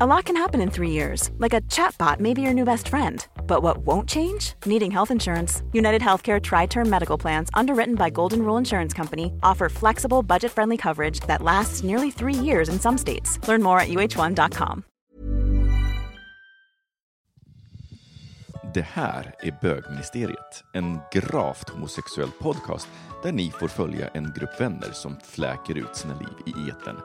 A lot can happen in three years, like a chatbot may be your new best friend. But what won't change? Needing health insurance. United Healthcare Tri Term Medical Plans, underwritten by Golden Rule Insurance Company, offer flexible, budget friendly coverage that lasts nearly three years in some states. Learn more at uh1.com. Det här är Bögministeriet, en gravt homosexuell podcast där ni får följa en grupp vänner som fläker ut sina liv i etern.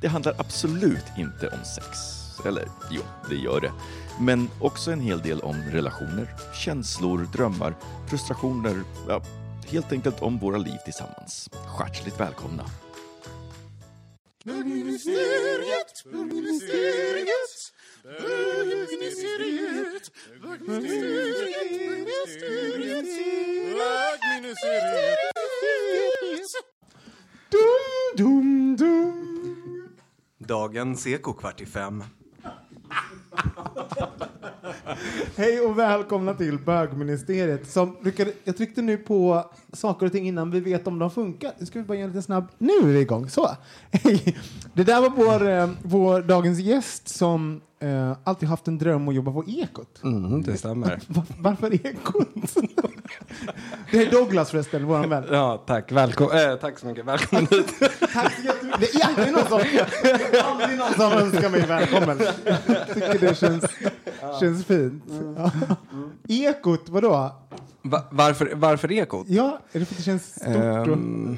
Det handlar absolut inte om sex. Eller jo, det gör det. Men också en hel del om relationer, känslor, drömmar, frustrationer, ja, helt enkelt om våra liv tillsammans. Hjärtligt välkomna! Bögministeriet, bögministeriet, bögministeriet, bögministeriet. Dum, dum, dum. Dagens Eko kvart i fem. Hej och välkomna till bögministeriet. Som lyckade, jag tryckte nu på saker och ting innan vi vet om de funkar. Nu ska vi bara göra lite snabb. Nu är vi igång. Så. Hej. Det där var vår, eh, vår dagens gäst som eh, alltid haft en dröm att jobba på Ekot. Mm, det stämmer. Va- Varför Ekot? det är Douglas förresten, vår vän. Ja, tack. Välkom äh, tack så mycket. Välkommen hit. Tack så jättemycket. Det är aldrig någon som, aldrig någon som önskar mig välkommen. Jag tycker det känns, känns fint. Ja. Ekot, vadå? Va, varför, varför Ekot? Ja, är det för att det känns stort Ehm, och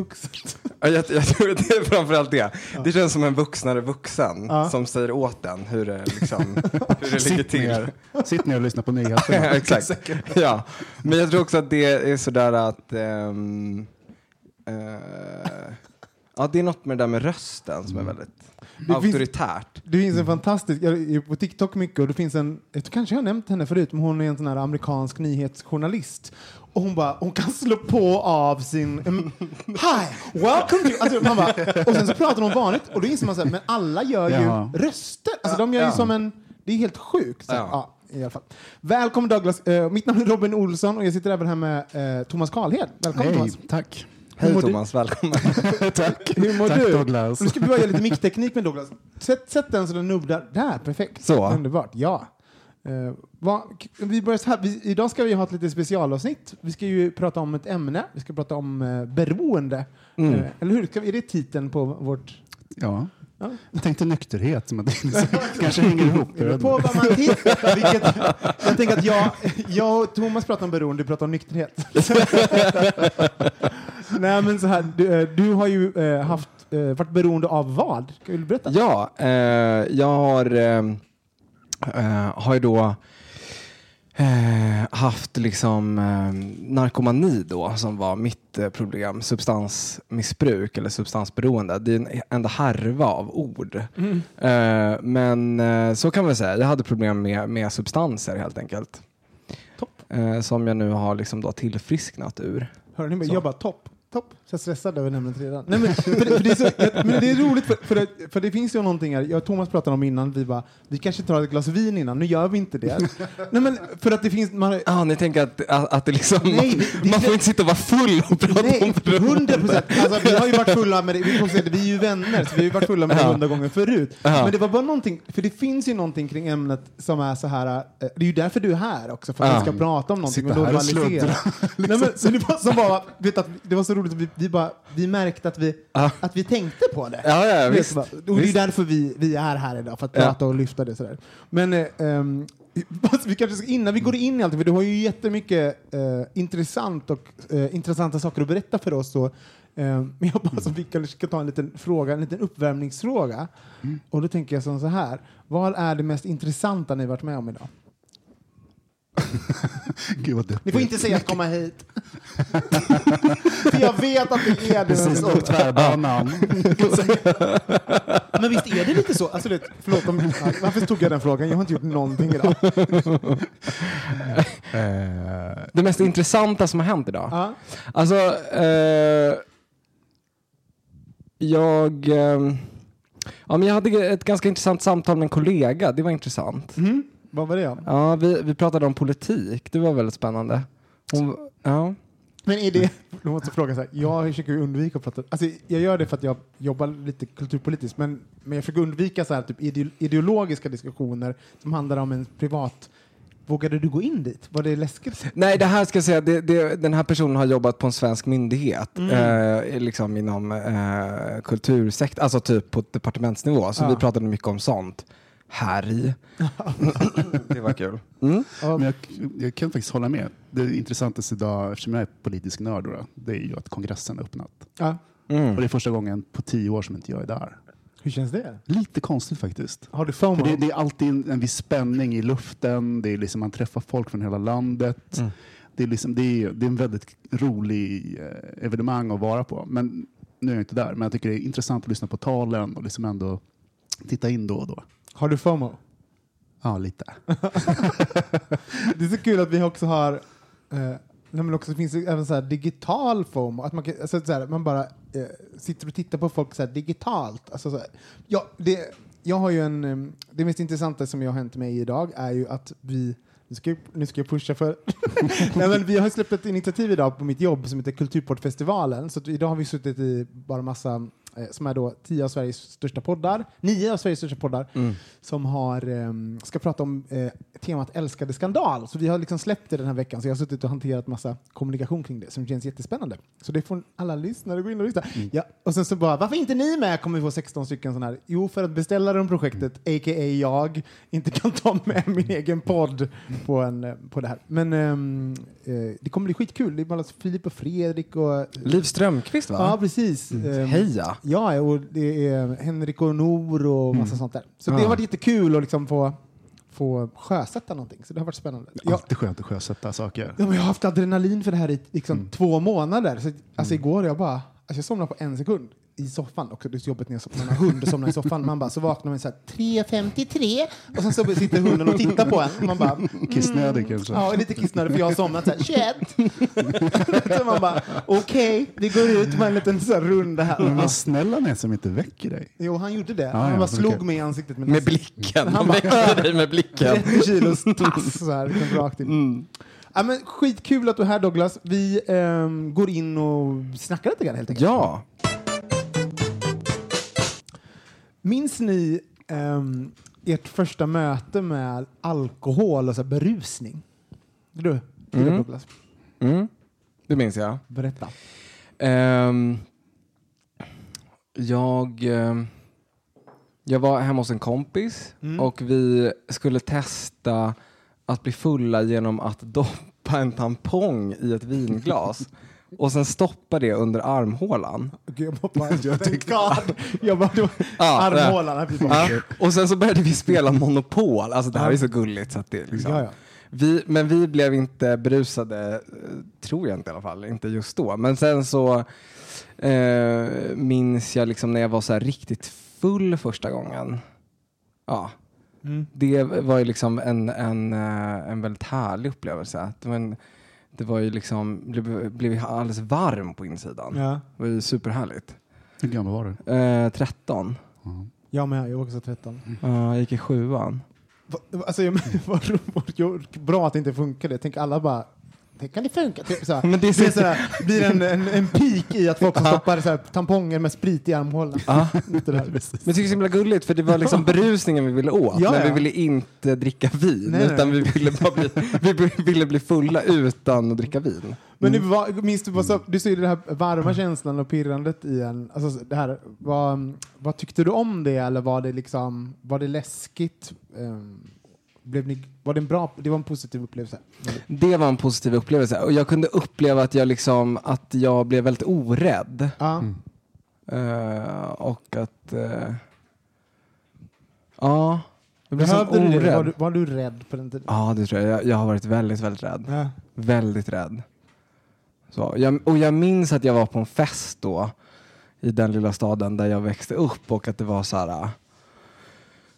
vuxet? ja, jag, jag tror att det är framförallt det. Det känns som en vuxnare vuxen Ja. som säger åt en hur det, liksom, hur det ligger till. ner. Sitt ner och lyssna på nyheterna. Ja, Exakt. Ja. Men jag tror också att det är sådär att... ehm, eh, ja, det är något med det där med rösten som är väldigt finns- auktoritärt. Det finns en fantastisk, jag är på TikTok mycket och det finns en, jag kanske jag har nämnt henne förut, men hon är en sån här amerikansk nyhetsjournalist. Och hon bara, hon kan slå på av sin, um, hi, welcome to, alltså man bara, och sen så pratar hon vanligt och då inser man så här, men alla gör ju Ja. röster, alltså de gör ju Ja. som en, det är helt sjukt. Så, Ja. ja. i alla fall. Välkommen Douglas, Eh, mitt namn är Robin Olsson och jag sitter även här med eh, Thomas Karlhed. Välkommen Hej, Thomas. tack. Hej mår du? Thomas, välkommen. tack. Hur mår tack du? Douglas. Nu ska vi göra lite mickteknik med Douglas. Sätt, sätt den så den nubblar. Där, perfekt. Så. Underbart, ja. Uh, vad, vi börjar så här. Vi, idag ska vi ha ett lite specialavsnitt. Vi ska ju prata om ett ämne. Vi ska prata om uh, beroende. Mm. Eh, eller hur? Ska vi, är det titeln på vårt... Ja. Ja. Jag tänkte nykterhet, som att det kanske hänger ihop. jag vet På vad man tittar. Vilket, jag tänker att jag, jag och Thomas pratar om beroende, du pratar om nykterhet. Nej men så här, du, eh, du har ju eh, haft, eh, varit beroende av vad? Ska du berätta? Ja, eh, jag har, eh, har ju då eh, haft liksom eh, narkomani då som var mitt eh, problem. Substansmissbruk eller substansberoende. Det är en enda härva av ord. Eh, men eh, så kan man säga. Jag hade problem med, med substanser helt enkelt. Eh, som jag nu har liksom då tillfrisknat ur. Hör ni mig? Så. Jag bara topp, topp. Så jag stressad över nämnet redan. Nej, men, för det, för det är så, men det är roligt för, för, det, för det finns ju någonting här. Jag och Thomas pratade om innan, vi bara, vi kanske tar ett glas vin innan. Nu gör vi inte det. Nej men för att det finns, man, Ah, ni tänker att, att, att det liksom, Nej, man, det- man får inte sitta och vara full och prata Nej, om beroende. hundra procent. Alltså, vi har ju varit fulla med det. Vi, det, vi är ju vänner, så vi har ju varit fulla med det hundra gånger förut. Ja. Men det var bara någonting, för det finns ju någonting kring ämnet som är så här, eh, det är ju därför du är här också, för att vi ska prata om någonting Sitta och här och sluddra. Nej, men, så det var som bara, vet att, det var så roligt, att vi, vi, bara, vi märkte att vi, Ja. att vi tänkte på det. Ja, ja, visst. vad? Och det är Visst. därför vi, vi är här idag, för att Ja. prata och lyfta det sådär. Men eh, ehm, fast vi kanske ska, innan vi går in i allt, för du har ju jättemycket eh, intressant och, eh, intressanta saker att berätta för oss. Så, eh, men jag hoppas att vi kanske ska ta en liten fråga, en liten uppvärmningsfråga. Och då tänker jag så här, vad är det mest intressanta ni varit med om idag? Gud. Ni får inte säga att komma hit. För jag vet att det är det. Precis, och tvärbanan. Men visst är det lite så? Alltså, det, förlåt, om, varför tog jag den frågan? Jag har inte gjort någonting idag. Eh, det mest intressanta som har hänt idag? Ja. Alltså, eh, jag, eh, ja, men jag hade ett ganska intressant samtal med en kollega. Det var intressant. Mm. Vad var det om? Ja, vi, vi pratade om politik. Det var väldigt spännande. Hon, ja. Men är det, jag måste fråga så här, jag försöker undvika att prata, alltså jag gör det för att jag jobbar lite kulturpolitiskt, men, men jag försöker undvika så här typ ide- ideologiska diskussioner som handlar om en privat, vågade du gå in dit? Var det läskigt? Nej, det här ska jag säga, det, det, den här personen har jobbat på en svensk myndighet, eh, liksom inom eh, kultursektorn, alltså typ på departementsnivå. Så Ja. vi pratade mycket om sånt. Härj. det var kul. Mm. Men jag, jag kan faktiskt hålla med. Det intressantaste idag, eftersom jag är politisk nörd, då, det är ju att kongressen har öppnat. Ja. Mm. Och det är första gången på tio år som inte jag är där. Hur känns det? Lite konstigt faktiskt. Har du FOMO? För det, det är alltid en, en viss spänning i luften. Det är liksom, man träffar folk från hela landet. Mm. Det, är liksom, det, är, det är en väldigt rolig eh, evenemang att vara på. Men nu är jag inte där. Men jag tycker det är intressant att lyssna på talen och liksom ändå titta in då och då. Har du FOMO? Ja, lite. Det är så kul att vi också har, eh, nej men också finns det även så digital FOMO, att man, kan, alltså så här, man bara eh, sitter och tittar på folk så här digitalt. Alltså så här, ja, det, jag har ju en, eh, det mest intressanta som jag har hänt mig idag är ju att vi nu ska, jag, nu ska jag pusha för... Nej, men vi har släppt ett initiativ idag på mitt jobb som heter Kulturportfestivalen. Så idag har vi suttit i bara massa, som är då tio av Sveriges största poddar, nio av Sveriges största poddar, som har, ehm, ska prata om eh, temat älskade skandal. Så vi har liksom släppt det den här veckan, så jag har suttit och hanterat massa kommunikation kring det som känns jättespännande. Så det får alla lyssnare gå in och lyssna. Ja, och sen så bara, varför inte ni med? Kommer vi få 16 stycken sådana här. Jo, för att beställaren projektet, a.k.a. jag, inte kan ta med min egen podd på, en, eh, på det här. Men ehm, eh, det kommer bli skitkul. Det är bara Filip och Fredrik och... Liv Strömquist va? Ja, precis. Ehm, Heja! Ja, och det är Henrik och Nor och massa sånt där. Så det Ja. har varit jättekul att liksom få, få sjösätta någonting. Så det har varit spännande. Jag, Alltid skönt att sjösätta saker. ja, men jag har haft adrenalin för det här i liksom två månader. Så, alltså igår jag bara, alltså jag somnade på en sekund i soffan. Också, det är så jobbigt när man har hund och somnar i soffan. Man bara, så vaknar man så här 3.53 och sen så sitter hunden och tittar på en. Man bara, Kissnödig kanske. Ja, lite kissnödig för jag har somnat så här 21. så man bara, okej, vi går ut med en liten så här runda här. Men vad snäll han är som inte väcker dig. Jo, han gjorde det. Ja, han ja, bara slog mig i ansiktet med, Med blicken. Han Han bara- väckte dig med blicken. 30 kilos tass så här, rakt in. Mm. Ja, men skitkul att du är här Douglas. Vi ehm, går in och snackar lite grann helt enkelt. Ja. Minns ni ehm, ert första möte med alkohol och så här, berusning? Du, Mm. Mm. Det minns jag. berätta. Ehm, jag, ehm, jag var hemma hos en kompis Mm. och vi skulle testa att bli fulla genom att doppa en tampong i ett vinglas och sen stoppa det under armhålan. Okej, jag bara, jag tänkte, God. Jag bara, då, Ja, armhålan. bara, Ja. Och sen så började vi spela Monopol. Alltså det här är så gulligt så att det liksom. Ja, ja. Vi, men vi blev inte berusade, eh, tror jag inte i alla fall, inte just då. Men sen så eh, minns jag liksom när jag var så här riktigt full första gången. Ja, Mm. det var ju liksom en, en, eh, en väldigt härlig upplevelse. Det var, en, det var ju liksom, blev, blev alldeles varm på insidan. Ja. Det var ju superhärligt. Hur gammal var du? Eh, 13. Jag med, jag var också 13. Ja, jag gick i sjuan. Va- Alltså, jag, vad roligt, bra att det inte funkade. Tänk alla bara, det kan det funka. Typ, såhär. Men det är det blir, så- såhär, blir en, en, en peak i att folk stoppar såhär, tamponger med sprit i armhålan. Ja. Men det är så himla gulligt för det var liksom berusningen vi ville åt. Ja, men ja. vi ville inte dricka vin. Nej, nej. utan vi ville bara bli, vi ville bli fulla utan att dricka vin. Men du, vad, minns du, så, du ser ju den här varma känslan och pirrandet i en. Alltså, det här, vad, vad tyckte du om det eller var det, liksom, var det läskigt? Ehm, blev ni, var det, en bra, det var en positiv upplevelse? Det var en positiv upplevelse. Och jag kunde uppleva att jag, liksom, att jag blev väldigt orädd. Ja. Eh, och att... eh, ja. Jag blev så Behövde du det? orädd. Var du, var du rädd på den tiden? Ja, det tror jag. jag. Jag har varit väldigt, väldigt rädd. Ja. Väldigt rädd. Så, jag, och jag minns att jag var på en fest då i den lilla staden där jag växte upp och att det var så här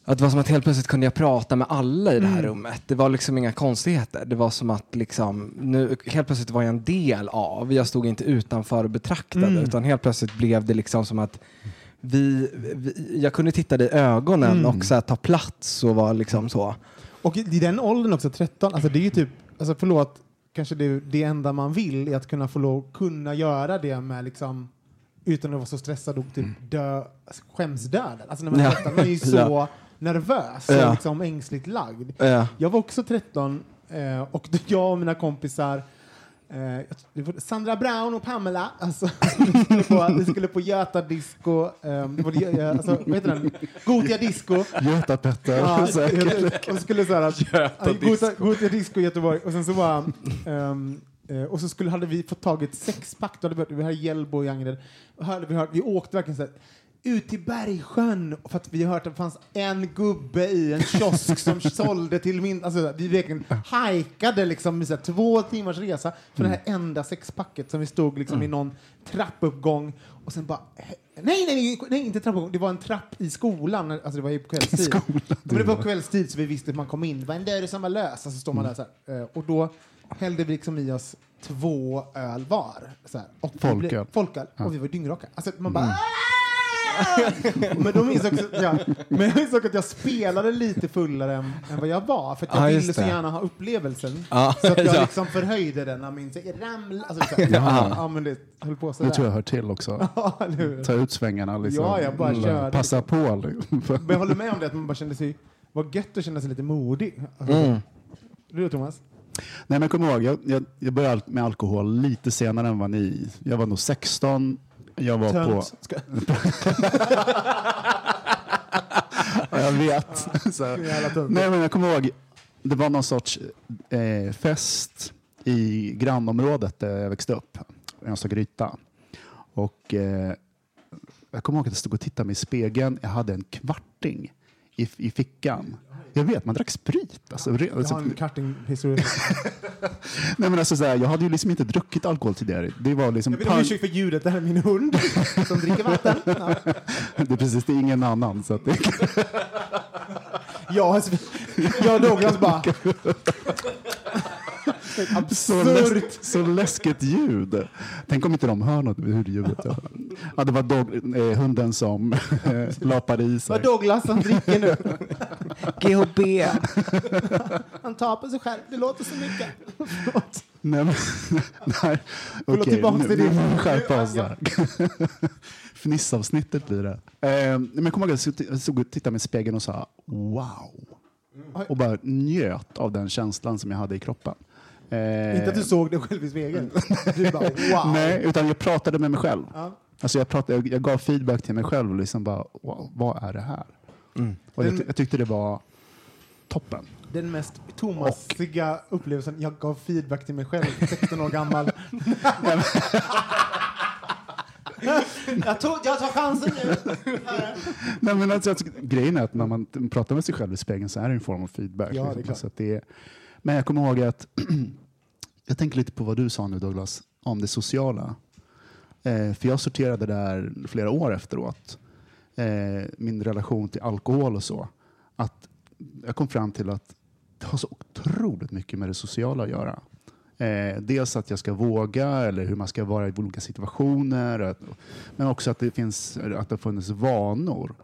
att det var som att helt plötsligt kunde jag prata med alla i det här rummet. Det var liksom inga konstigheter. Det var som att liksom, nu, helt plötsligt var jag en del av. Jag stod inte utanför och betraktade Mm. utan helt plötsligt blev det liksom som att vi, vi, jag kunde titta dig i ögonen Mm. och så här, ta plats och vara liksom så. Och i den åldern också, 13, alltså det är ju typ, alltså förlåt, kanske det, det enda man vill är att kunna få lov, kunna göra det med liksom utan att vara så stressad och typ dö, alltså, skämsdöden. Alltså när man Ja. 13, man är ju så Ja. Nervös och Ja. liksom ängsligt lagd. Ja. Jag var också 13 eh, och jag och mina kompisar eh, Sandra Brown och Pamela, alltså, vi, skulle på, vi skulle på Göta Disco, eh, det var, eh, alltså, vad heter den? Gotia Disco. Göta-Petter. Ja, säkert. och skulle så här, ja, Gotia, Gotia Disco i Göteborg och sen så var eh, och så skulle, hade vi fått tag i ett sexpack, då hade vi, vi hade Hjällbo Angered. Och hade vi, hört, vi åkte verkligen så här, ut till Bergsjön för att vi hört att det fanns en gubbe i en kiosk som sålde till min... Alltså, vi verkligen hajkade liksom i så här, två timmars resa för det här enda sexpacket som vi stod liksom i någon trappuppgång och sen bara... Nej, nej, nej, inte trappuppgång. Det var en trapp i skolan. Alltså det var ju på kvällstid. Men det var på kvällstid så vi visste att man kom in. Det var en dörr som var lös. Och så står man där så här. Eh, Och då hällde vi liksom i oss två öl var. Så här. Och vi Folköl. Folköl. Och vi var dyngraka. Alltså man bara... Men då minns jag också, ja, men jag minns också att jag spelade lite fullare än, än vad jag var. För att jag Ja, ville så det. gärna ha upplevelsen. Ja, Så att jag ja. liksom förhöjde den. Jag minns, jag ramlade. Alltså, så här, Ja. ja, men det höll på Det sådär. tror jag hör till också. Ja? Ta ut svängarna liksom. Ja, jag bara Mm, körde. Passa på. liksom. Men jag håller med om det, att man bara kände sig... Vad gött att känna sig lite modig. Alltså, Mm. Du då, Thomas? Nej, men jag kommer ihåg, jag, jag, jag började med alkohol lite senare än vad ni. Jag var nog 16. Jag var på... Tönt. Ska, Ja, jag vet. Nej, men jag kommer ihåg, det var någon sorts eh, fest i grannområdet där jag växte upp. I Östra Gryta. Och eh, jag kommer ihåg att jag stod och tittade mig i spegeln. Jag hade en kvarting i, i fickan. Jag vet, man drack sprit. Alltså, re, Jag alltså, har en kartinghistoria. nej, men alltså, så här, jag hade ju liksom inte druckit alkohol tidigare. Det var liksom Jag ber om ursäkt för ljudet. Det här är min hund som dricker vatten. Ja. det är precis, det är ingen annan. Så att det, Jag, jag och Douglas bara... så, Absurt! läs, så läskigt ljud. Tänk om inte de hör något ur ljudet. Ja. Ja, det var dog, eh, hunden som eh, lapade i sig. Vad Douglas som dricker nu. GHB. Han tar på sig själv. Det låter så mycket. Förlåt. Nej, men, nej. Okej, tillbaks nu, till nu din- får vi skärpa oss Ja. här. Fnissavsnittet blir det. Eh, men jag kommer ihåg att jag stod- och tittade mig i spegeln och sa wow. Och bara njöt av den känslan som jag hade i kroppen. Eh, Inte att du såg dig själv i spegeln. Du bara wow. Nej, utan jag pratade med mig själv. Ja. Alltså jag, pratade, jag, jag gav feedback till mig själv och liksom bara, wow, vad är det här? Och jag, Den- jag tyckte det var toppen. Den mest Thomasiga upplevelsen. Jag gav feedback till mig själv, 16 år gammal. jag, tog, jag tar chansen nu. Nej, men alltså, tycker- grejen är att när man pratar med sig själv i spegeln så är det en form av feedback. Ja, det är liksom. så det är, men jag kommer ihåg att jag tänker lite på vad du sa nu Douglas, om det sociala. Eh, för jag sorterade där flera år efteråt. Eh, min relation till alkohol och så. Att jag kom fram till att det har så otroligt mycket med det sociala att göra. Eh, dels att jag ska våga eller hur man ska vara i olika situationer. Att, men också att det finns att det har funnits vanor.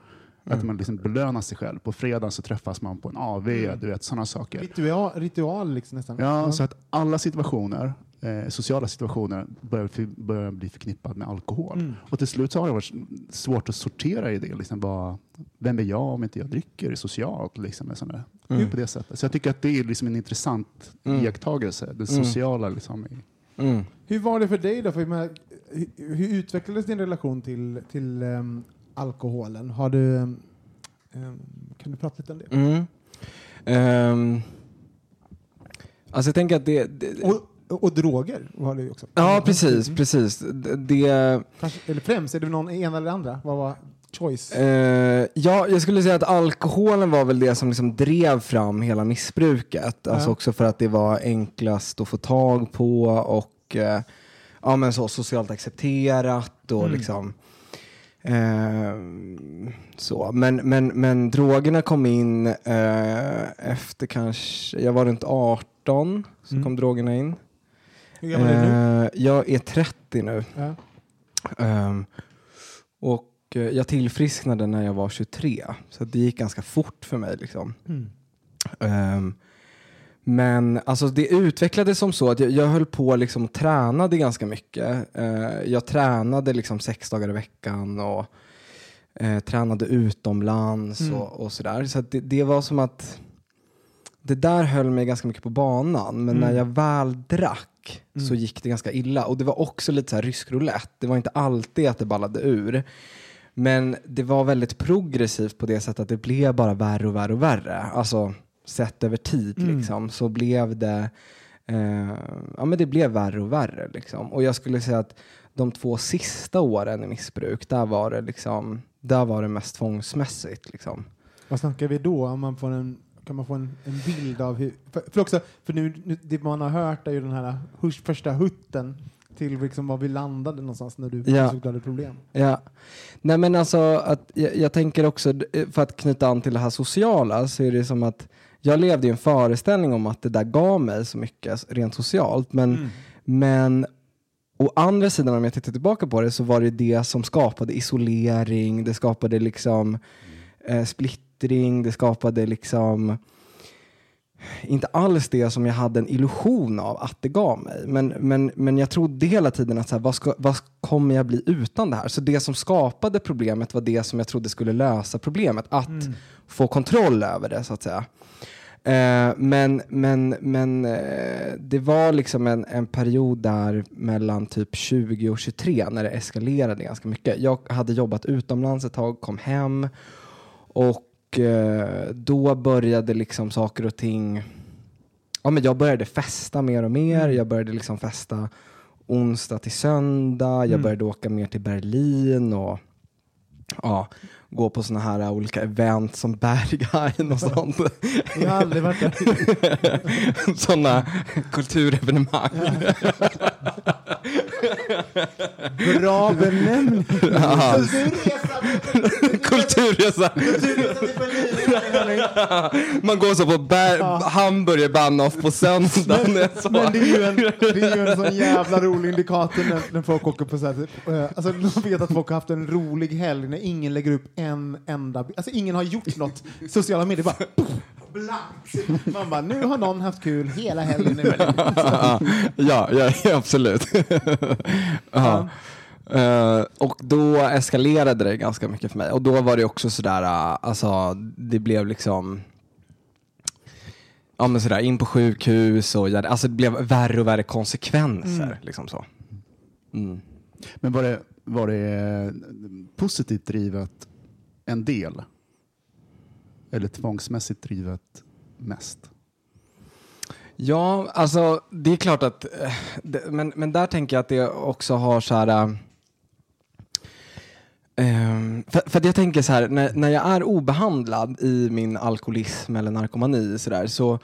Att man liksom belönar sig själv. På fredag så träffas man på en AV, du vet sådana saker. Ritual, ritual liksom nästan. Ja, så att alla situationer, eh, sociala situationer börjar, för, börjar bli förknippad med alkohol. Mm. Och till slut så har det varit svårt att sortera i det. Liksom bara, vem är jag om inte jag dricker socialt? Liksom, med sådana, Mm. på det sättet. Så jag tycker att det är liksom en intressant Mm. iakttagelse. Det Mm. sociala. Liksom, i, Mm. Hur var det för dig då? För menar, hur, hur utvecklades din relation till, till ehm, alkoholen? Har du, ehm, kan du prata lite om det? Mm. Ehm, alltså jag tänker att det... det Och, och, droger var det ju också. ja, precis. Mm. precis. Det, Kanske, eller främst, är det någon ena eller andra? Vad var choice? Eh, ja, jag skulle säga att alkoholen var väl det som liksom drev fram hela missbruket. Alltså Ja. också för att det var enklast att få tag på och eh, ja, men så socialt accepterat och Mm. liksom eh, så. Men, men, men drogerna kom in eh, efter kanske, jag var runt 18 så Mm. kom drogerna in. Hur gammal är du? Eh, jag är 30 nu. Ja. Ehm, och eh, jag tillfrisknade när jag var 23, så det gick ganska fort för mig. Liksom. Mm. Ehm, men alltså, det utvecklades som så att jag, jag höll på liksom, och tränade ganska mycket. Eh, jag tränade liksom, sex dagar i veckan och eh, tränade utomlands Mm. och, och sådär. Så det, det var som att det där höll mig ganska mycket på banan. Men Mm. när jag väl drack så Mm. gick det ganska illa. Och det var också lite så här rysk roulette. Det var inte alltid att det ballade ur. Men det var väldigt progressivt på det sättet att det blev bara värre och värre och värre. Alltså sett över tid Mm. liksom, så blev det eh, ja, men det blev värre och värre. Liksom. Och jag skulle säga att de två sista åren i missbruk, där var det, liksom, där var det mest tvångsmässigt. Liksom. Vad snackar vi då? Om man får en, kan man få en, en bild av hur... För, för också, för nu, nu, det man har hört är ju den här hus, första hutten till liksom var vi landade någonstans när du Ja. såg du hade problem. Ja. Nej men alltså, att, jag, jag tänker också, för att knyta an till det här sociala, så är det som att jag levde i en föreställning om att det där gav mig så mycket rent socialt. Men, Mm. men å andra sidan, om jag tittar tillbaka på det, så var det det som skapade isolering, det skapade liksom eh, splittring, det skapade liksom inte alls det som jag hade en illusion av att det gav mig. Men, men, men jag trodde hela tiden att så här, vad, ska, vad kommer jag bli utan det här? Så det som skapade problemet var det som jag trodde skulle lösa problemet. Att Mm. få kontroll över det så att säga. Eh, men men, men eh, det var liksom en, en period där mellan typ 20 och 23 när det eskalerade ganska mycket. Jag hade jobbat utomlands ett tag, kom hem och eh, då började liksom saker och ting Ja, men jag började festa mer och mer. Mm. Jag började liksom festa onsdag till söndag. Jag Mm. började åka mer till Berlin och ja, gå på såna här olika event som Berghain och sånt. Jag har aldrig varit där. Sådana kulturevenemang. Bra benämning! Ja. Kulturresa! Man går så på Ber- Ja. Hamburger Bahnhof på söndagen. Så. Men det är, ju en, det är ju en sån jävla rolig indikator när, när folk åker på så här, typ, eh, alltså de vet att folk har haft en rolig helg när ingen lägger upp en enda. Alltså ingen har gjort något. Sociala medier bara poff, blankt. Man bara, nu har någon haft kul hela helgen ja, ja, ja, absolut. ja. Eh, och då eskalerade det ganska mycket för mig. Och då var det också sådär, uh, alltså det blev liksom Ja men sådär, in på sjukhus och ja, alltså det blev värre och värre konsekvenser. Mm. Liksom så. Mm. Men var det, var det eh, positivt drivet en del? Eller tvångsmässigt drivet mest? Ja, alltså det är klart att, men, men där tänker jag att det också har så här, ehm, för, för jag tänker så här, när, när jag är obehandlad i min alkoholism eller narkomani så, där, så,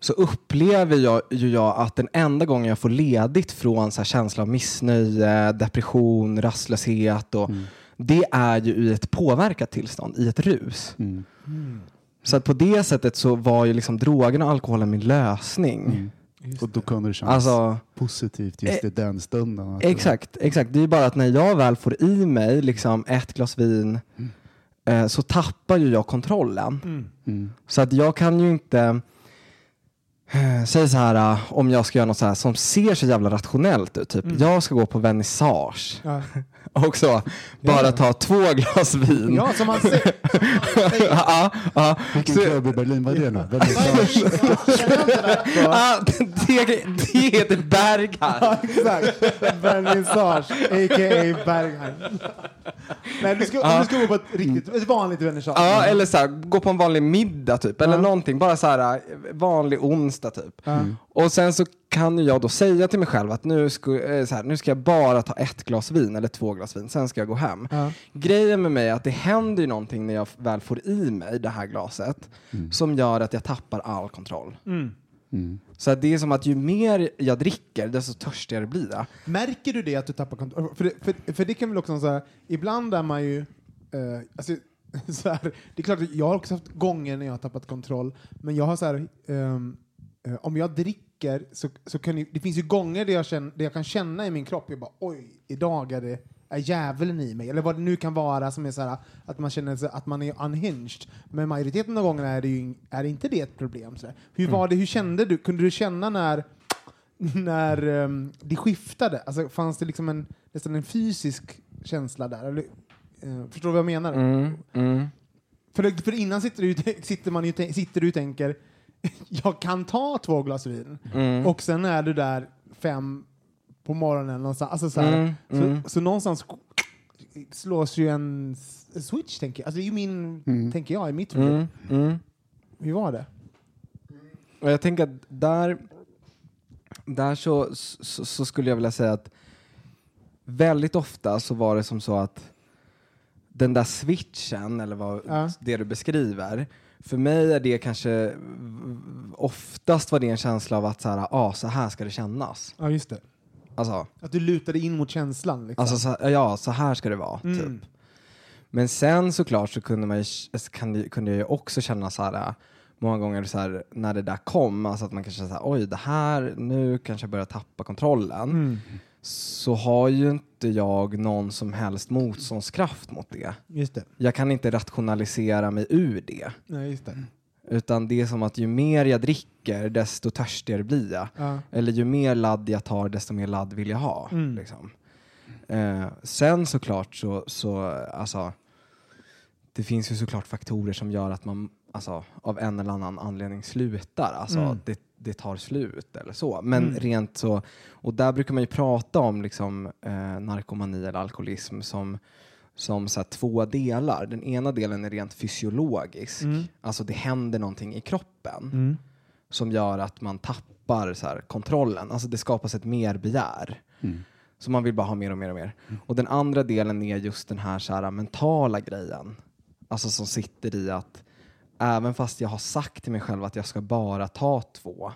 så upplever jag, ju jag att den enda gången jag får ledigt från så här känsla av missnöje, depression, rastlöshet och det är ju i ett påverkat tillstånd, i ett rus. Mm. Så att på det sättet så var ju liksom drogerna och alkoholen min lösning. Mm. Och då kunde det kännas Alltså, positivt just i den stunden. att det- exakt, exakt. Det är ju bara att när jag väl får i mig liksom ett glas vin eh, så tappar ju jag kontrollen. Mm. Mm. Så att jag kan ju inte eh, Säg så här eh, om jag ska göra något så här som ser så jävla rationellt ut. Typ jag ska gå på vernissage Ja. och så bara Ja. ta två glas vin. ja, som man säger. ja, ja. Vilken klubb i Berlin var det nu? Är det? Det? Ja, Ah, det, det heter Berghain. exakt. Vernissage, a.k.a. Berghain. Nej, du ska, om du ska gå på ett riktigt, ett vanligt vernissage. Ja, eller så här, gå på en vanlig middag typ, eller Ja. någonting. Bara så här, eh, vanlig onsdag typ. Ja. Och sen så kan jag då säga till mig själv att nu ska, eh, så här, nu ska jag bara ta ett glas vin eller två glas vin, sen ska jag gå hem. Ja. Grejen med mig är att det händer ju någonting när jag väl får i mig det här glaset som gör att jag tappar all kontroll. Mm. Så att det är som att ju mer jag dricker, desto törstigare blir jag. Märker du det att du tappar kontroll? För, det- för, för det kan väl också säga, ibland är man ju, eh, alltså, så här, det är klart att jag har också haft gånger när jag har tappat kontroll, men jag har så här, eh, om jag dricker så, så kan ju, det finns ju gånger där jag, känner, där jag kan känna i min kropp, jag bara oj, idag är det är djävulen i mig, eller vad det nu kan vara som är så här, att man känner sig, att man är unhinged. Men majoriteten av gångerna är, det ju, är inte det ett problem. Så. Hur var det, hur kände du, kunde du känna när när um, det skiftade? Alltså, fanns det liksom en, nästan en fysisk känsla där? Eller, eh, förstår du vad jag menar? Mm, mm. För, för innan sitter du, sitter, man ju, sitter du och tänker jag kan ta två glas vin Mm. och sen är du där fem på morgonen någonstans. Alltså, så, här, Mm, mm. Så, så någonstans slås ju en switch, tänker jag. Alltså, det är ju min, tänker jag, i mitt huvud. Mm, mm. Hur var det? Och jag tänker att där, där så, så, så skulle jag vilja säga att väldigt ofta så var det som så att den där switchen, eller vad Ja. det du beskriver, för mig är det kanske oftast var det en känsla av att så här, ah, så här ska det kännas. Ja, just det. Alltså, Att du lutade in mot känslan. Liksom. alltså så, ja, så här ska det vara. Mm. Typ. Men sen såklart så kunde, man ju, kunde jag ju också känna så här, äh, många gånger så här, när det där kom, alltså att man kanske säger oj det här, nu kanske jag börjar tappa kontrollen. Mm. Så har ju inte jag någon som helst motståndskraft mot det. Just det. Jag kan inte rationalisera mig ur det. Nej, just det. Utan det är som att ju mer jag dricker, desto törstigare blir jag. Ja. Eller ju mer ladd jag tar, desto mer ladd vill jag ha. Mm. Liksom. Eh, sen såklart så, så alltså, det finns ju såklart faktorer som gör att man alltså, av en eller annan anledning slutar. Alltså, Mm. det, det tar slut eller så. Men Mm. rent så, och där brukar man ju prata om liksom, eh, narkomani eller alkoholism som som så här, två delar. Den ena delen är rent fysiologisk. Mm. Alltså det händer någonting i kroppen Mm. som gör att man tappar så här, kontrollen. Alltså det skapas ett mer begär. Så man vill bara ha mer och mer och mer. Och den andra delen är just den här, så här mentala grejen. Alltså som sitter i att även fast jag har sagt till mig själv att jag ska bara ta två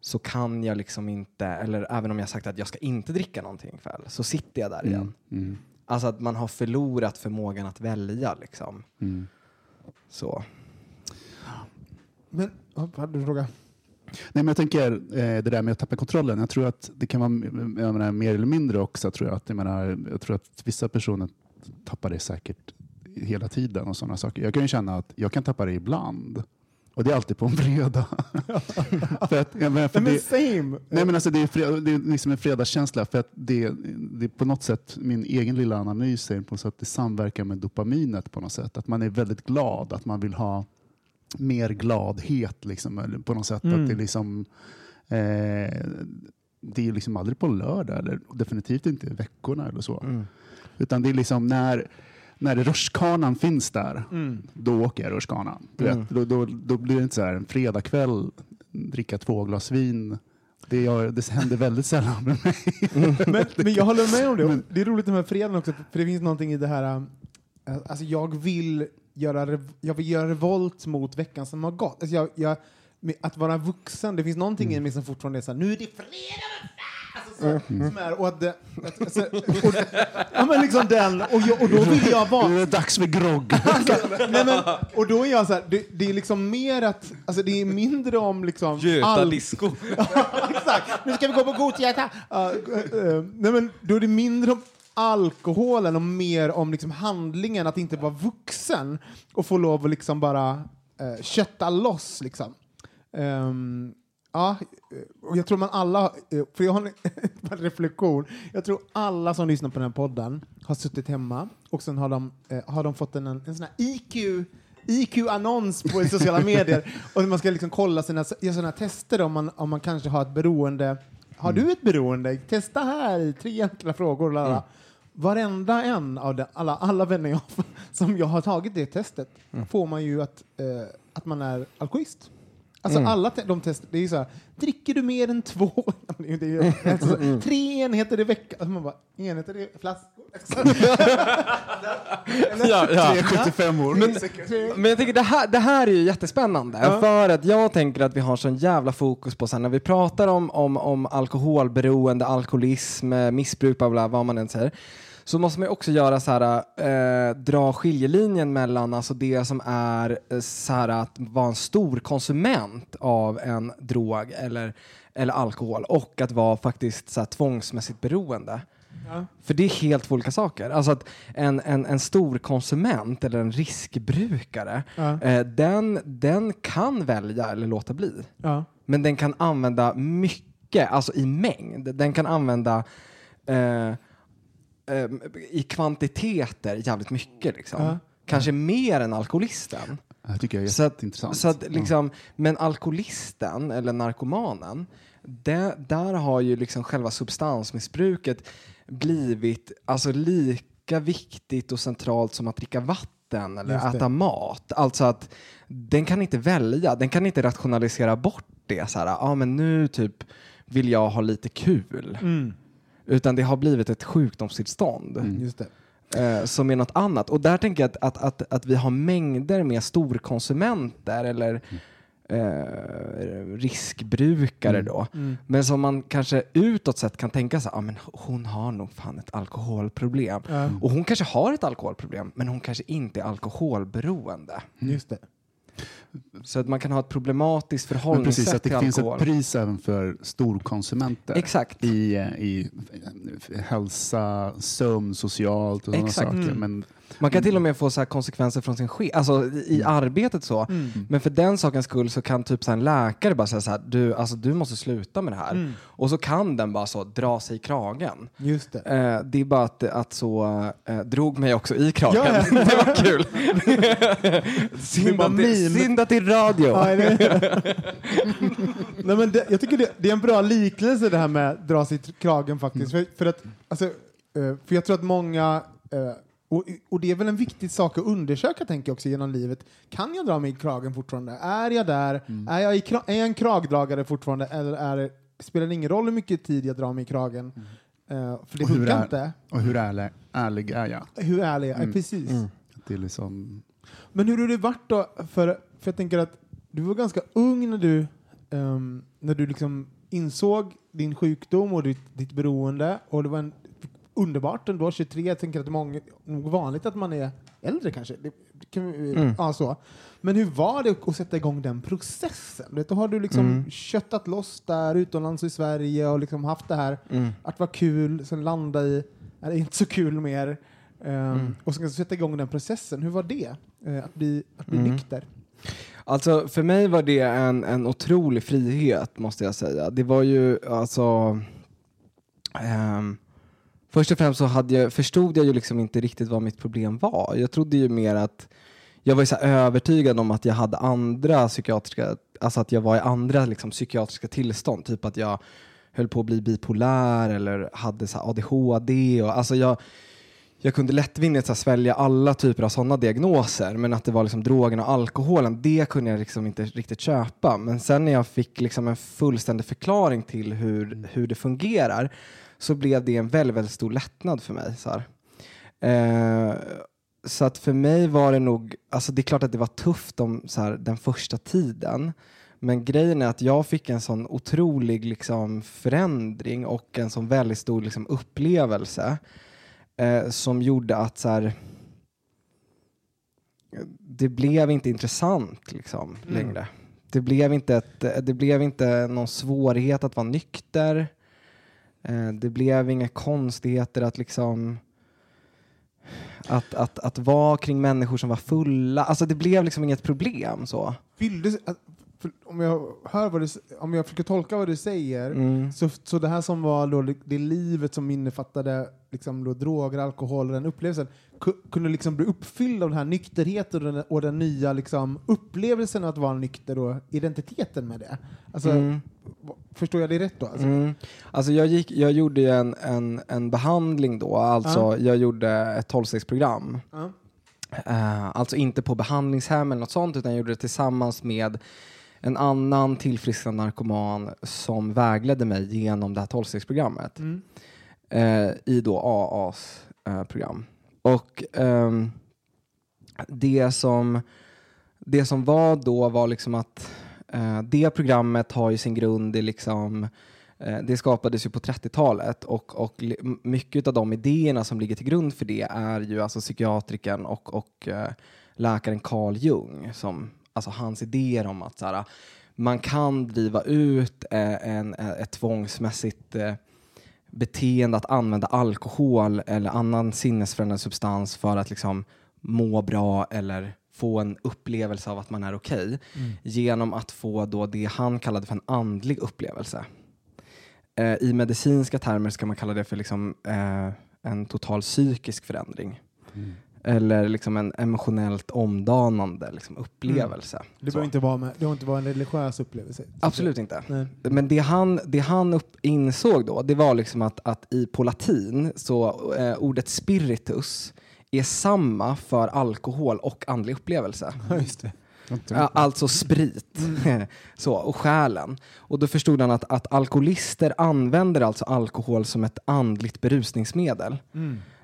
så kan jag liksom inte, eller även om jag sagt att jag ska inte dricka någonting ikväll, så sitter jag där igen. Mm. Alltså att man har förlorat förmågan att välja liksom. Mm. Så. Men, hade du en fråga? Nej, men jag tänker eh, det där med att tappa kontrollen. Jag tror att det kan vara menar, mer eller mindre också. Tror jag, att, jag, menar, jag tror att vissa personer tappar det säkert hela tiden och sådana saker. Jag kan ju känna att jag kan tappa det ibland. Och det är alltid på en fredag. för att, jag menar, för men det, same! Nej, men alltså det, är fred, det är liksom en fredagskänsla för att det, det är på något sätt min egen lilla analys är på så att det samverkar med dopaminet på något sätt. Att man är väldigt glad, att man vill ha mer gladhet liksom, på något sätt. Mm. Att det, är liksom, eh, det är liksom aldrig på lördag eller definitivt inte i veckorna eller så. Mm. Utan det är liksom när, när rutschkanan finns där, Mm. då åker jag rutschkanan. Mm. då, då, då blir det inte så här en fredagkväll, dricka två glas vin. Det, gör, det händer väldigt sällan med mig. men, men jag håller med om det. Det är roligt med fredagen också, för det finns någonting i det här... äh, Alltså jag vill göra, jag vill göra revolt mot veckan som har gått. Alltså jag, jag, att vara vuxen, det finns någonting i mig som fortfarande är såhär, nu är det fredag! Alltså så, och att det, att, alltså, och, ja men liksom den, och, jag, och då vill jag vara... Nu är det dags för grogg. Alltså, nej men, och då är jag så här, det, det är liksom mer att, alltså det är mindre om liksom... all- disco. Ja, exakt. Nu ska vi gå på Gothia. Ja, eh, nej, men då är det mindre om alkoholen och mer om liksom handlingen, att inte vara vuxen och få lov att liksom bara uh, kötta loss. Liksom. Ehm, ja, och jag tror man alla, eh, för jag har en reflektion, jag tror alla som lyssnar på den här podden har suttit hemma och sen har de, eh, har de fått en, en sån här IQ IQ-annons på sociala medier och man ska liksom kolla sina, sådana tester om man, om man kanske har ett beroende. Har du ett beroende? Testa här tre enkla frågor. Lalala. varenda en av de, alla, alla vänner jag, som jag har tagit det testet får man ju att, eh, att man är alkoholist. Alltså Mm. alla te- de test, det är ju så här, dricker du mer än två, det är ju, alltså, så, Mm. tre enheter i veckan, alltså man bara, enheter i flaskor. Ja, ja. 75 år. Men, Men jag tycker det här, det här är ju jättespännande. Ja. För att jag tänker att vi har sån jävla fokus på sen när vi pratar om, om, om alkoholberoende, alkoholism, missbruk, bla, bla, vad man än säger. Så måste man också göra så här, eh, dra skiljelinjen mellan alltså det som är eh, så här att vara en stor konsument av en drog eller, eller alkohol och att vara faktiskt så här, tvångsmässigt beroende. Ja. För det är helt olika saker. Alltså att en, en, en stor konsument eller en riskbrukare, Ja. eh, den, den kan välja eller låta bli. ja. Men den kan använda mycket, alltså i mängd. Den kan använda eh, eh, i kvantiteter jävligt mycket. Liksom. Ja. Kanske mer än alkoholisten. Det tycker jag är Så att, jätteintressant. så att liksom, Men alkoholisten eller narkomanen, det, där har ju liksom själva substansmissbruket blivit alltså lika viktigt och centralt som att dricka vatten eller Just det. äta mat. Alltså att den kan inte välja, den kan inte rationalisera bort det. Så här, ah, men nu typ vill jag ha lite kul. Mm, Utan det har blivit ett sjukdomstillstånd just det. eh, som är något annat. Och där tänker jag att, att, att, att vi har mängder med storkonsumenter eller eh, riskbrukare då. Mm. Men som man kanske utåt sett kan tänka sig, ah, men hon har nog fan ett alkoholproblem. Ja, Och hon kanske har ett alkoholproblem, men hon kanske inte är alkoholberoende. just det. Så att man kan ha ett problematiskt förhållningssätt precis, att till det finns alkohol. ett pris även för storkonsumenter. Exakt. I, eh, i eh, hälsa, sömn, socialt och sådana Exakt. saker. Mm. Men Man kan till och med få så här konsekvenser från sin chef, alltså i, i arbetet så. Mm. Men för den sakens skull så kan typ så en läkare bara säga så här, du, alltså, du måste sluta med det här. Mm. Och så kan den bara så dra sig i kragen. Just det. Eh, det är bara att, att så eh, drog mig också i kragen. Ja, ja. det var kul. synd, att det, synd att det är radio. Ja? Nej, men det, jag tycker det, det är en bra liknelse det här med dra sig i kragen faktiskt. För, för, att, alltså, eh, för jag tror att många, eh, och, och det är väl en viktig sak att undersöka tänker jag också genom livet. Kan jag dra mig i kragen fortfarande? Är jag där? Är, jag i, är jag en kragdragare fortfarande? Eller är spelar det ingen roll hur mycket tid jag drar mig i kragen? Eh, för det Och hur funkar är- inte. och hur ärlig, ärlig är jag? Hur ärlig jag är. Mm. Precis. Det är liksom, Men hur har det varit då? För, för jag tänker att du var ganska ung när du, ehm, när du liksom insåg din sjukdom och ditt, ditt beroende. Och det var en, underbart ändå, 23. Jag tänker att det är många, vanligt att man är äldre kanske. Det, kan, Mm. ja, så. Men hur var det att sätta igång den processen? Vet, du, har du liksom Mm. köttat loss där utomlands i Sverige och liksom haft det här Mm. att vara kul, sen landa i, är det inte så kul mer. Mm. Och sen sätta igång den processen. Hur var det? eh, att bli, att bli Mm. nykter? Alltså för mig var det en, en otrolig frihet måste jag säga. Det var ju alltså ehm, Först och främst så hade jag, förstod jag ju liksom inte riktigt vad mitt problem var. Jag trodde ju mer att jag var så övertygad om att jag hade andra psykiatriska, alltså att jag var i andra liksom psykiatriska tillstånd. Typ att jag höll på att bli bipolär eller hade så ADHD. Och, alltså jag, jag kunde lättvindigt så svälja alla typer av sådana diagnoser men att det var liksom drogerna och alkoholen, det kunde jag liksom inte riktigt köpa. Men sen när jag fick liksom en fullständig förklaring till hur, hur det fungerar så blev det en väldigt, väldigt stor lättnad för mig. Så. Eh, så att för mig var det nog, alltså det är klart att det var tufft om, så här, den första tiden. Men grejen är att jag fick en sån otrolig liksom, förändring och en sån väldigt stor liksom, upplevelse eh, som gjorde att så här, det blev inte intressant liksom, Mm. längre. Det blev, inte ett, det blev inte någon svårighet att vara nykter. Eh, det blev inga konstigheter att liksom att, att, att vara kring människor som var fulla. Alltså det blev liksom inget problem så. Fylldes, om, jag hör vad du, om jag försöker tolka vad du säger, Mm. så, så det här som var då, det, livet som innefattade liksom då, droger, alkohol och den upplevelsen, kunde liksom bli uppfylld av den här nykterheten och den, och den nya liksom, upplevelsen att vara nykter och identiteten med det. Alltså, Mm. Förstår jag det rätt då? Alltså? Mm. Alltså jag, gick, jag gjorde ju en, en, en behandling då, alltså Ja. jag gjorde ett tolvstegsprogram. Ja. Eh, alltså inte på behandlingshem eller något sånt, utan jag gjorde det tillsammans med en annan tillfrisknande narkoman som vägledde mig genom det här tolvstegsprogrammet Mm. eh, i då AAs eh, program. Och um, det, som, det som var då var liksom att uh, det programmet har ju sin grund i liksom eh, det skapades ju på 30-talet och, och mycket av de idéerna som ligger till grund för det är ju alltså psykiatrikern och, och eh, läkaren Carl Jung som alltså hans idéer om att så här, man kan driva ut en, ett tvångsmässigt eh, beteende att använda alkohol eller annan sinnesförändrande substans för att liksom må bra eller få en upplevelse av att man är okej genom att få då det han kallade för en andlig upplevelse. Eh, I medicinska termer ska man kalla det för liksom, eh, en total psykisk förändring. Eller liksom en emotionellt omdanande liksom, upplevelse. Det Så. behöver inte vara med, det behöver inte vara en religiös upplevelse. Absolut inte. Nej. Men det han, det han upp, insåg då, det var liksom att, att i på latin så eh, ordet spiritus är samma för alkohol och andlig upplevelse. Ja, just det. Alltså sprit så, och själen. Och då förstod han att, att alkoholister använder alltså alkohol som ett andligt berusningsmedel.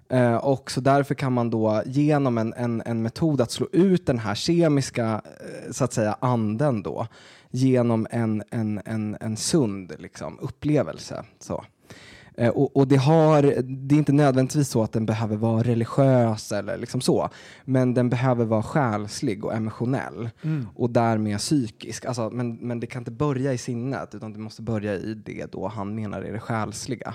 Eh, och så därför kan man då genom en, en, en metod att slå ut den här kemiska eh, så att säga anden då genom en, en, en, en sund liksom, upplevelse. Så. Eh, och, och det, har, det är inte nödvändigtvis så att den behöver vara religiös eller liksom så, men den behöver vara själslig och emotionell och därmed psykisk. Alltså, men, men det kan inte börja i sinnet utan det måste börja i det då han menar är det själsliga.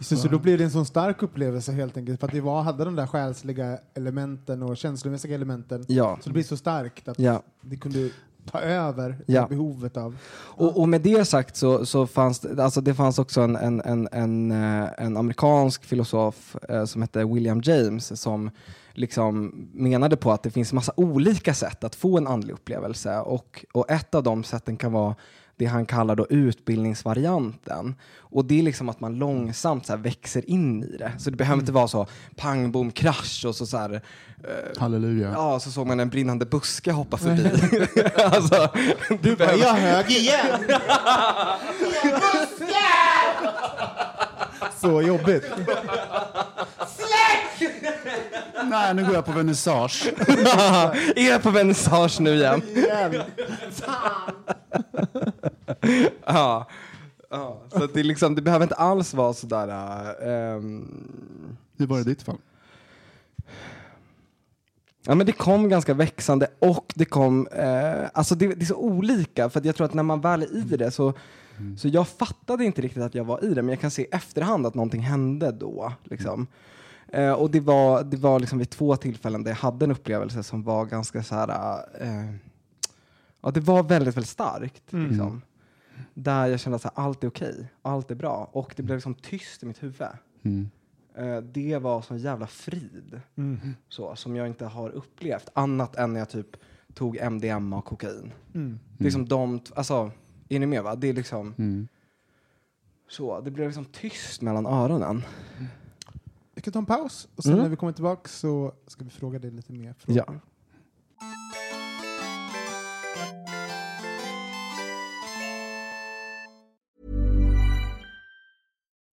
Så, så då blir det en sån stark upplevelse helt enkelt för att det var, hade de där själsliga elementen och känslomässiga elementen. Ja. Så det blir så starkt att Ja. det kunde ta över Ja. det behovet av... Och, och med det sagt så, så fanns det, alltså det fanns också en, en, en, en, eh, en amerikansk filosof eh, som hette William James som liksom menade på att det finns massa olika sätt att få en andlig upplevelse och, och ett av de sätten kan vara det han kallar då utbildningsvarianten. Och det är liksom att man långsamt så här växer in i det. Så det behöver inte vara så pang bom krasch och så, så här, eh, Halleluja. ja, så såg man en brinnande buske hoppa förbi. alltså, Du bara, jag hög igen! så jobbigt. Nej, nu går jag på vernissage. är jag på vernissage nu igen? Igen. Ja. ja. Så det, liksom, det behöver inte alls vara sådär... Uh, ehm, Hur var det i ditt fall? ja, men det kom ganska växande och det kom... eh, alltså det, det är så olika, för jag tror att när man väl är i det så... Så jag fattade inte riktigt att jag var i det, men jag kan se i efterhand att någonting hände då. Liksom. Eh, och det var, det var liksom vid två tillfällen där jag hade en upplevelse som var ganska så här... eh, ja, det var väldigt, väldigt starkt. Liksom. Där jag kände att så här, allt är okej, allt är bra. Och det blev liksom tyst i mitt huvud. Mm. Eh, det var sån jävla frid. Så, som jag inte har upplevt. Annat än när jag typ tog MDMA och kokain. Mm. Det är liksom de, alltså, är ni med va? Det är liksom Mm. så, det blev liksom tyst mellan öronen. Vi kan ta en paus och sen Mm. när vi kommer tillbaka så ska vi fråga dig lite mer frågor. Ja.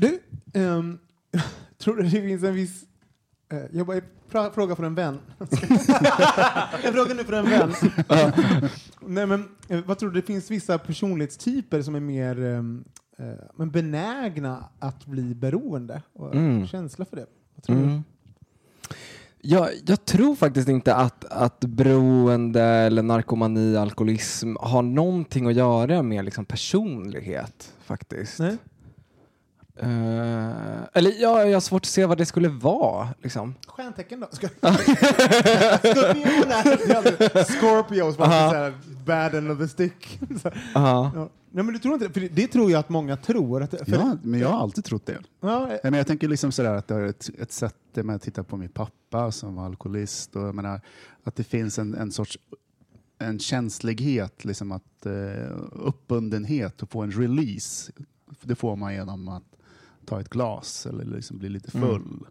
Du, ehm, tror du det finns en viss... eh, jag bara pra, fråga för en vän. jag frågar nu för en vän. Nej, men, eh, vad tror du, det finns vissa personlighetstyper som är mer eh, men benägna att bli beroende och Mm. känsla för det? Vad tror du? Mm. Jag, jag tror faktiskt inte att, att beroende eller narkomani, alkoholism har någonting att göra med liksom personlighet faktiskt. Nej? Eh, eller ja, jag har svårt att se vad det skulle vara. Liksom. Stjärntecken då? Ska... Skorpioner! Scorpios så här, bad end of the stick. Ja. ja. Nej, men du tror inte det? För det, tror jag att många tror. Att, för, Ja, men jag har alltid trott det. ja, Nej, Men jag tänker liksom sådär att det är ett, ett sätt med att titta på min pappa som var alkoholist och jag menar, att det finns en, en sorts en känslighet, liksom att, eh, uppbundenhet och få en release. Det får man genom att ta ett glas eller liksom bli lite full. men,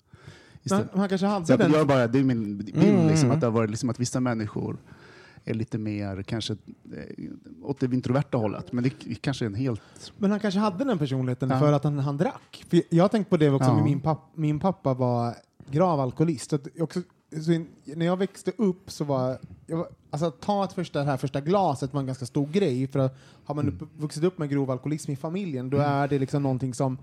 Istället- han kanske hade Så den... jag bara, det är min bild, Mm. liksom, att det har varit liksom att vissa människor är lite mer kanske eh, åt det introverta hållet. Men det kanske är en helt... Men han kanske hade den personligheten Ja. för att han, han drack. För jag har tänkt på det också, Ja. min, papp, min pappa var grav alkoholist. Också, in, när jag växte upp så var, jag var alltså att ta ett första, det här första glaset var en ganska stor grej. För att har man upp, vuxit upp med grov alkoholism i familjen, då är det liksom någonting som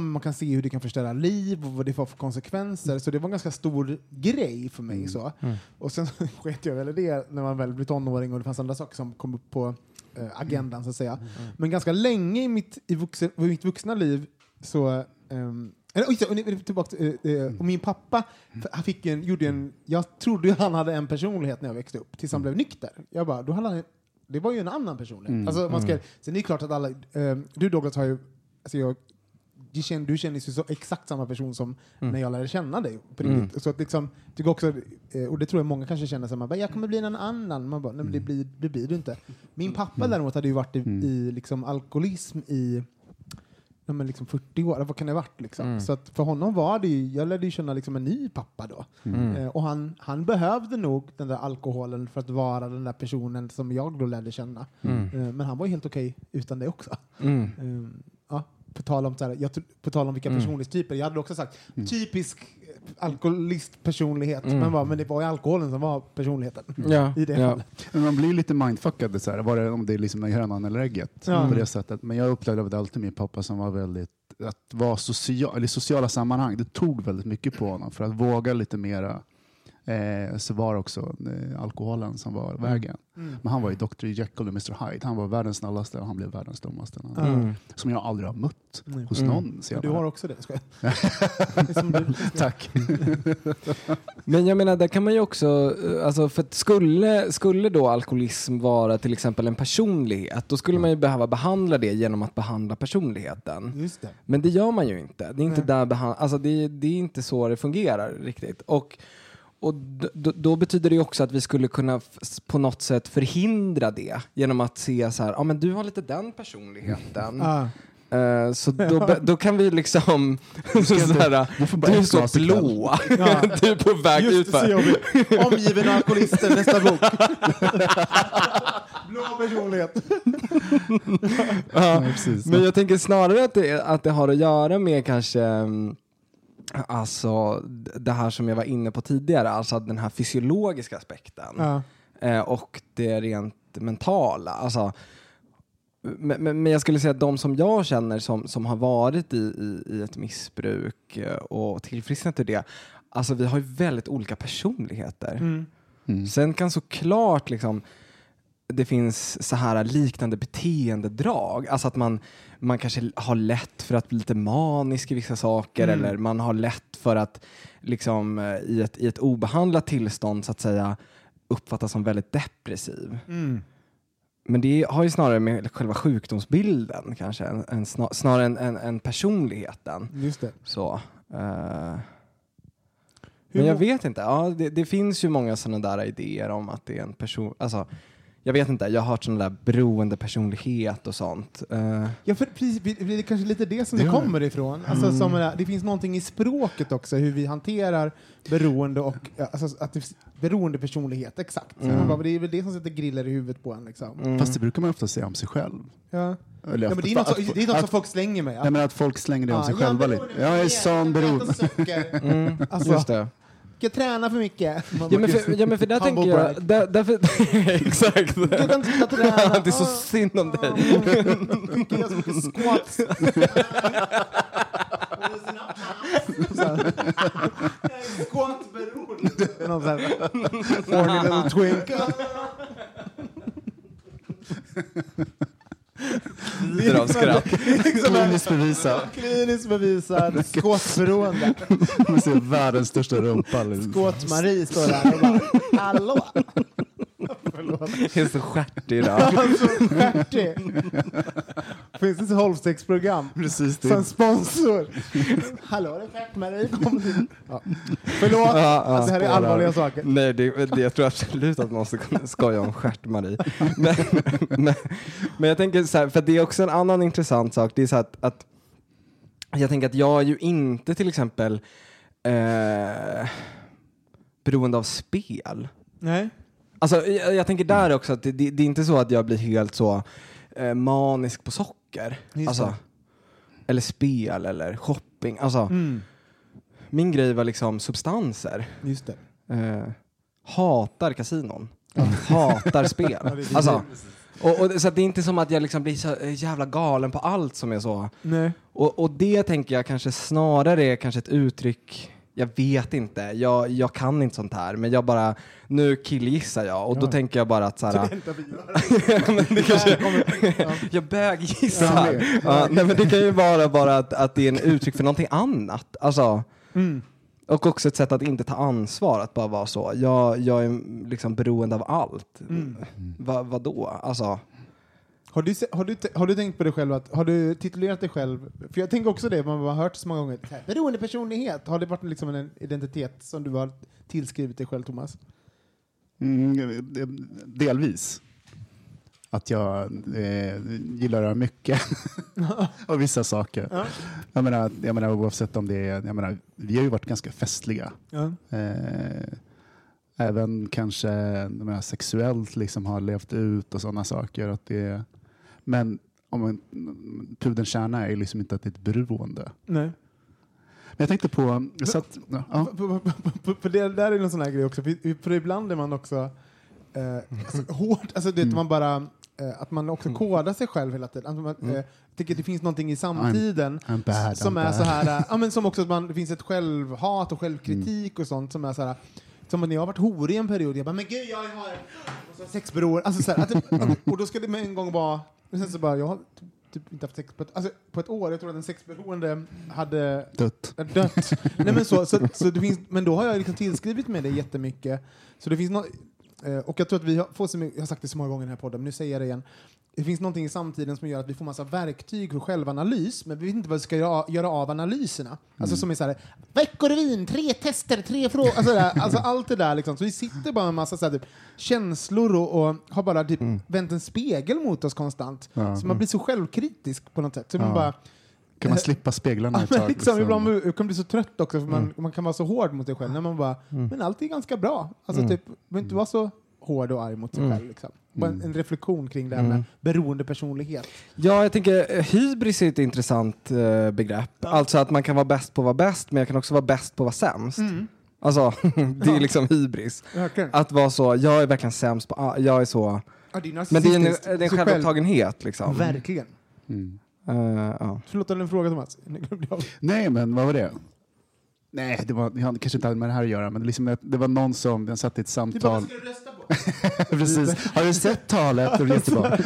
man kan se hur det kan förstöra liv och vad det får för konsekvenser. Så det var en ganska stor grej för mig. Så. Och sen sket jag väl i det när man väl blev tonåring och det fanns andra saker som kom upp på eh, agendan så att säga. Men ganska länge i mitt, i vuxen, i mitt vuxna liv så ehm, ni- tillbaka, till, eh, eh, och min pappa han fick en, gjorde en, jag trodde han hade en personlighet när jag växte upp, tills han blev nykter. Jag bara, då hade han, det var ju en annan personlighet. Mm. Alltså, man ska, Sen är det klart att alla, ehm, du Douglas har ju, alltså jag, du känner, du känner ju så exakt samma person som när jag lärde känna dig. På riktigt. Så att liksom, tycker också, eh, och det tror jag många kanske känner, så man bara, jag kommer bli en annan. Man bara, nej, det, blir, det blir du inte. Min pappa däremot hade ju varit i, i liksom, alkoholism i men liksom 40 år, vad kan det ha varit? Liksom. Så att för honom var det ju, jag lärde ju känna liksom en ny pappa då. Eh, och han, han behövde nog den där alkoholen för att vara den där personen som jag då lärde känna. Eh, men han var ju helt okej utan det också. Mm. Eh, ja, på tal om, så här, jag, på tal om vilka Mm. personlighetstyper, jag hade också sagt typisk eh, alkoholistpersonlighet, Mm. men, var, men det var ju alkoholen som var personligheten Ja, i det ja. fallet. Men man blir lite mindfuckad, så här, var det, om det är liksom hönan eller ägget. Ja. På det sättet. Men jag upplevde alltid min pappa som var väldigt, att vara social, eller i sociala sammanhang, det tog väldigt mycket på honom för att våga lite mera. Eh, så var det också eh, alkoholen som var vägen. Mm. Men han var ju Dr. Jekyll och Mr. Hyde. Han var världens snällaste och han blev världens dummaste. Mm. Som jag aldrig har mött Mm. hos Mm. någon senare. du har också det, ska jag. Tack. Men jag menar, där kan man ju också, eh, alltså för att skulle, skulle då alkoholism vara till exempel en personlighet, då skulle man ju behöva behandla det genom att behandla personligheten. Just det. Men det gör man ju inte. Det är inte, där behand- alltså det, det är inte så det fungerar riktigt. Och, och d- d- då betyder det också att vi skulle kunna på något sätt förhindra det genom att se så här, ja men du har lite den personligheten. Ah. Eh, så då, då kan vi liksom, du får bara du är så blå, Ja. du är på väg Just ut det, så för. jobbigt. Omgiven av alkoholister, nästa bok. Blå personlighet. Ja, precis. Men jag tänker snarare att det, att det har att göra med kanske mm, Alltså det här som jag var inne på tidigare, alltså den här fysiologiska aspekten Ja. eh, och det rent mentala. Alltså, men, men, men jag skulle säga att de som jag känner som, som har varit i, i, i ett missbruk eh, och tillfrisknat ur det, alltså vi har ju väldigt olika personligheter. Mm. Mm. Sen kan såklart liksom det finns så här liknande beteendedrag. Alltså att man, man kanske har lätt för att bli lite manisk i vissa saker Mm. eller man har lätt för att liksom, eh, i, ett, i ett obehandlat tillstånd så att säga uppfattas som väldigt depressiv. Mm. Men det har ju snarare med själva sjukdomsbilden kanske, än snar, snarare än, än, än personligheten. Just det. Så. Hur men jag vet inte. Ja, det, det finns ju många sådana där idéer om att det är en person... Alltså, jag vet inte, jag har hört sån där beroende personlighet och sånt. Eh, Ja, för precis, det är kanske lite det som Det det kommer ifrån. Alltså, som är, det finns någonting i språket också, hur vi hanterar beroende och ja, alltså, att det, beroende personlighet, exakt. Mm. Man bara, det är väl det som sätter griller i huvudet på en. Liksom. mm. Fast det brukar man ofta säga om sig själv. Ja. Eller Ja, men det är något, att- som- det är något som att- folk slänger med. Nej, men att folk slänger det om Ja, sig är själva lite. Jag är sån beroende. beroende. Mm, Alltså, just det. Jag tränar för mycket. Ja men, för, ja men för där tänker jag, där, därför, exakt. Du kan sluta träna. det är så synd om dig. Mycket, jag ska mycket squats. Squatberoende. Det är någon sån här horny little twink. Kliniskt bevisat. Kliniskt bevisad squatberoende. Man ser världens största rumpa. Squat-Marie står där och bara, hallå? Förlåt. Det är så stjärtig idag. Alltså, stjärtig. Finns det ett holmstegsprogram? Precis. Som sponsor. Hallå, det är in. Ja. Förlåt, Ja, ja. alltså, det här är allvarliga saker. Nej, det, det, jag tror absolut att man måste kunna skoja om stjärt-Marie. Men, men, men jag tänker så här, för det är också en annan intressant sak. Det är så att, att jag tänker att jag är ju inte till exempel eh, beroende av spel. Nej. Alltså, jag, jag tänker där också att det, det, det är inte så att jag blir helt så eh, manisk på socker. Just Alltså, eller spel eller shopping. Alltså, Mm. Min grej var liksom substanser. Just. Eh, hatar kasinon. Hatar spel. Alltså, och, och, så det är inte som att jag liksom blir så eh, jävla galen på allt som är så. Nej. Och, och det tänker jag kanske snarare är kanske ett uttryck jag vet inte, jag, jag kan inte sånt här, men jag bara, nu killgissar jag och då Ja. tänker jag bara att Så gör. men det kanske, Ja. jag böggissar. Ja, nej, men det kan ju vara bara att, att det är en uttryck för någonting annat. Alltså, Mm. och också ett sätt att inte ta ansvar, att bara vara så. Jag, jag är liksom beroende av allt. Mm. Va, vadå? Alltså, Har du, har, du, har du tänkt på dig själv, att, har du titulerat dig själv, för jag tänker också det, man har hört så många gånger, så här, beroende personlighet, har det varit liksom en identitet som du har tillskrivit dig själv Thomas? Mm, delvis. Att jag eh, gillar att göra mycket av vissa saker. Ja. Jag, menar, jag menar oavsett om det är, jag menar, vi har ju varit ganska festliga. Ja. Eh, även kanske menar, sexuellt liksom har levt ut och sådana saker. Att det, men om man, pudelns kärna är liksom inte att det är ett beroende. Nej. Men jag tänkte på, jag satt, ja, För, det där är en sån här grej också, för, för ibland är man också eh, alltså, hårt, alltså det, man bara, eh, att man också kodar sig själv hela tiden. Att man, eh, tycker att det finns någonting i samtiden I'm bad, som I'm är bad. så här, eh, ja, men som också att man, det finns ett självhat och självkritik och sånt som är så här, som att när jag har varit horig en period, jag bara, men gud jag har sexberoende, alltså så här, att det, och då ska det med en gång vara, och sen så bara, jag har typ inte haft sex på ett, alltså, på ett år, jag tror att en sexberoende hade dött. är dött. Nej, men, så, så, så det finns, men då har jag liksom tillskrivit mig det jättemycket. Så det finns no, eh, och jag tror att vi har, får så mycket, jag har sagt det så många gånger i den här podden, men nu säger jag det igen. Det finns någonting i samtiden som gör att vi får massa verktyg för självanalys, men vi vet inte vad vi ska göra, göra av analyserna. Alltså som är så här, veckorevyn, tre tester, tre frågor, alltså, alltså allt det där liksom. Så vi sitter bara med massa så här, typ, känslor och, och har bara typ vänt en spegel mot oss konstant. Ja. Så man blir så självkritisk på något sätt. Så man Ja. bara, Kan man slippa speglarna ett tag? liksom, liksom? Ibland man, man kan bli så trött också för man, man kan vara så hård mot sig själv. När man bara, men allt är ganska bra. Alltså typ, man inte vara så hård och arg mot sig själv. Liksom. Bara en, reflektion kring det här med beroende personlighet. Ja, jag tänker eh, hybris är ett intressant eh, begrepp. Alltså att man kan vara bäst på att vara bäst, men jag kan också vara bäst på att vara sämst. Alltså, det är liksom hybris. Verkligen. Att vara så, jag är verkligen sämst på, a- jag är så, Ja, det är Men det är en, det är en självupptagenhet liksom. Verkligen. Mm. Eh, ja. Förlåt, hade du en fråga Thomas? Nej, men vad var det? Nej, det var, jag kanske inte hade med det här att göra, men liksom, det- var någon som, den satt i ett samtal. du rösta på? Precis. Har du sett talet? Jättebra.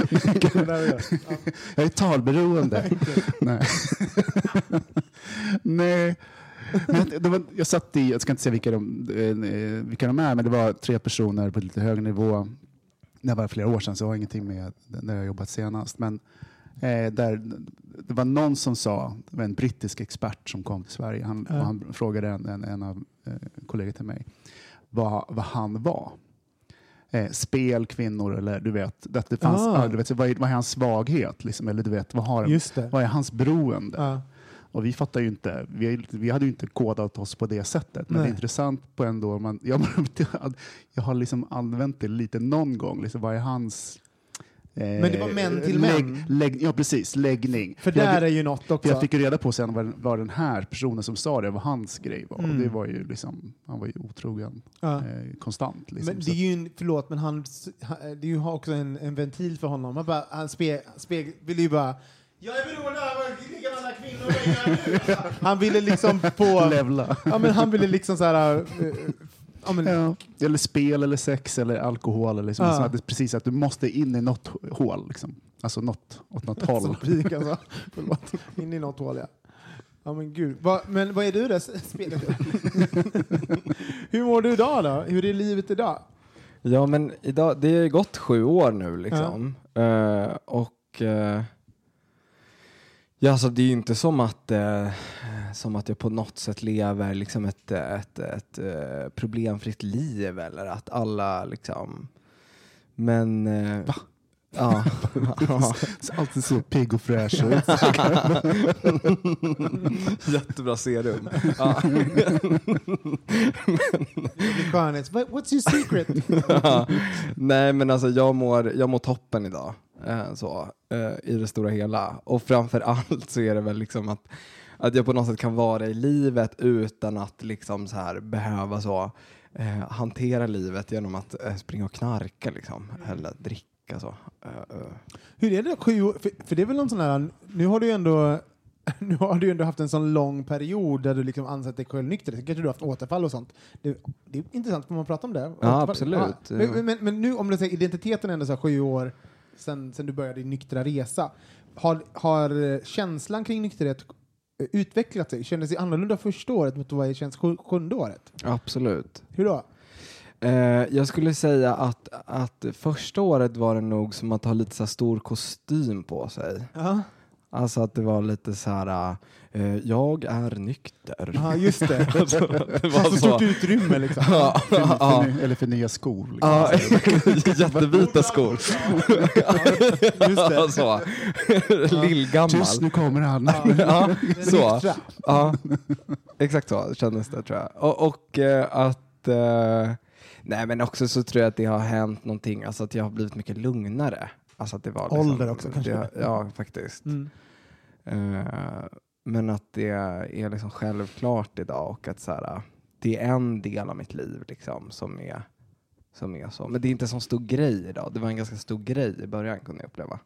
Jag är talberoende. Nej. Nej. Men var, jag satt i, jag ska inte säga vilka de, eh, vilka de är, men det var tre personer på lite högre nivå. Det var flera år sedan, så det har ingenting med när jag jobbat senast. Men eh, där, det var någon som sa, det var en brittisk expert som kom till Sverige, han, och han frågade en, en, en av eh, kollegor till mig vad, vad han var. Eh, spel, kvinnor eller du vet, att det fanns, Ah. ja, du vet vad, är, vad är hans svaghet? Liksom, eller du vet, vad, har, det. vad är hans beroende? Ja. Och vi fattar ju inte, vi, vi hade ju inte kodat oss på det sättet. Men Nej. det är intressant på ändå, man, jag, jag har liksom använt det lite någon gång. Liksom, vad är hans... eh, Men det var män till lägg, män? Lägg, ja, precis. Läggning. För jag, där är ju något för också. jag fick ju reda på sen vad, vad den här personen som sa det, vad hans grej var. Mm. Och det var ju liksom, han var ju otrogen Ja. eh, konstant. Liksom. Men det är ju, en- förlåt, men han, det är ju också en, en ventil för honom. Han, bara, han spe, speg, ville ju bara jag är beroende av många kvinnor jag gör nu." Han ville liksom få... Levla. Ja, men han ville liksom så här... ja, men, Ja. Eller spel, eller sex, eller alkohol. Eller liksom, Ja. så att det, precis, att du måste in i något hål. Liksom. Alltså något, åt något håll. Som pik alltså. In i något hål, ja. Ja men gud. Va, men vad är du då? Spelar du? Hur mår du idag då? Hur är livet idag? Ja, men idag, det har ju gått sju år nu liksom. Eh, och eh, ja, alltså det är ju inte som att, eh, som att jag på något sätt lever liksom ett, ett, ett, eh, problemfritt liv eller att alla liksom, men... eh, Va? Ja. ja. Alltid så pigg och fräsch ut. Jättebra serum. Ja. Skönhets. What- What's your secret? Ja. Nej men alltså jag mår, jag mår toppen idag. Eh, så, eh, I det stora hela. Och framför allt så är det väl liksom att, att jag på något sätt kan vara i livet utan att liksom så här behöva så eh, hantera livet genom att springa och knarka liksom. Eller dricka så. Hur är det sju? För, för det är väl någon sån här, nu har du ändå nu har du ju ändå haft en sån lång period där du liksom ansett dig själv nykter. Sen kanske du har haft återfall och sånt. Det, det är intressant, får man prata om det? Återfall? absolut. Ja. Men, men, men nu om du säger identiteten är ändå så här sju år sen, sen du började din nyktra resa. Har, har eh, känslan kring nykterhet eh, utvecklat sig? Kändes det annorlunda första året mot vad det känns sju, sjunde året? Absolut. Hur då? Eh, jag skulle säga att, att första året var det nog som att ha lite så stor kostym på sig. Ja, Alltså att det var lite så här, eh, jag är nykter. ja just det. Alltså, det var så så. stort utrymme liksom. Ja, För, ja, för, eller för nya skor. Liksom. ja, jättevita skor. Just det. så. Lillgammal. Tyst, nu kommer han. Ja, så. Ja, exakt så kändes det tror jag. Och, och eh, att, eh, nej men också så tror jag att det har hänt någonting, alltså att jag har blivit mycket lugnare. Alltså att det var liksom, Ålder också, kanske? Det, ja, faktiskt. Mm. Eh, men att det är liksom självklart idag och att så här, det är en del av mitt liv liksom som är, som är så. Men det är inte en sån stor grej idag. Det var en ganska stor grej i början kunde jag uppleva.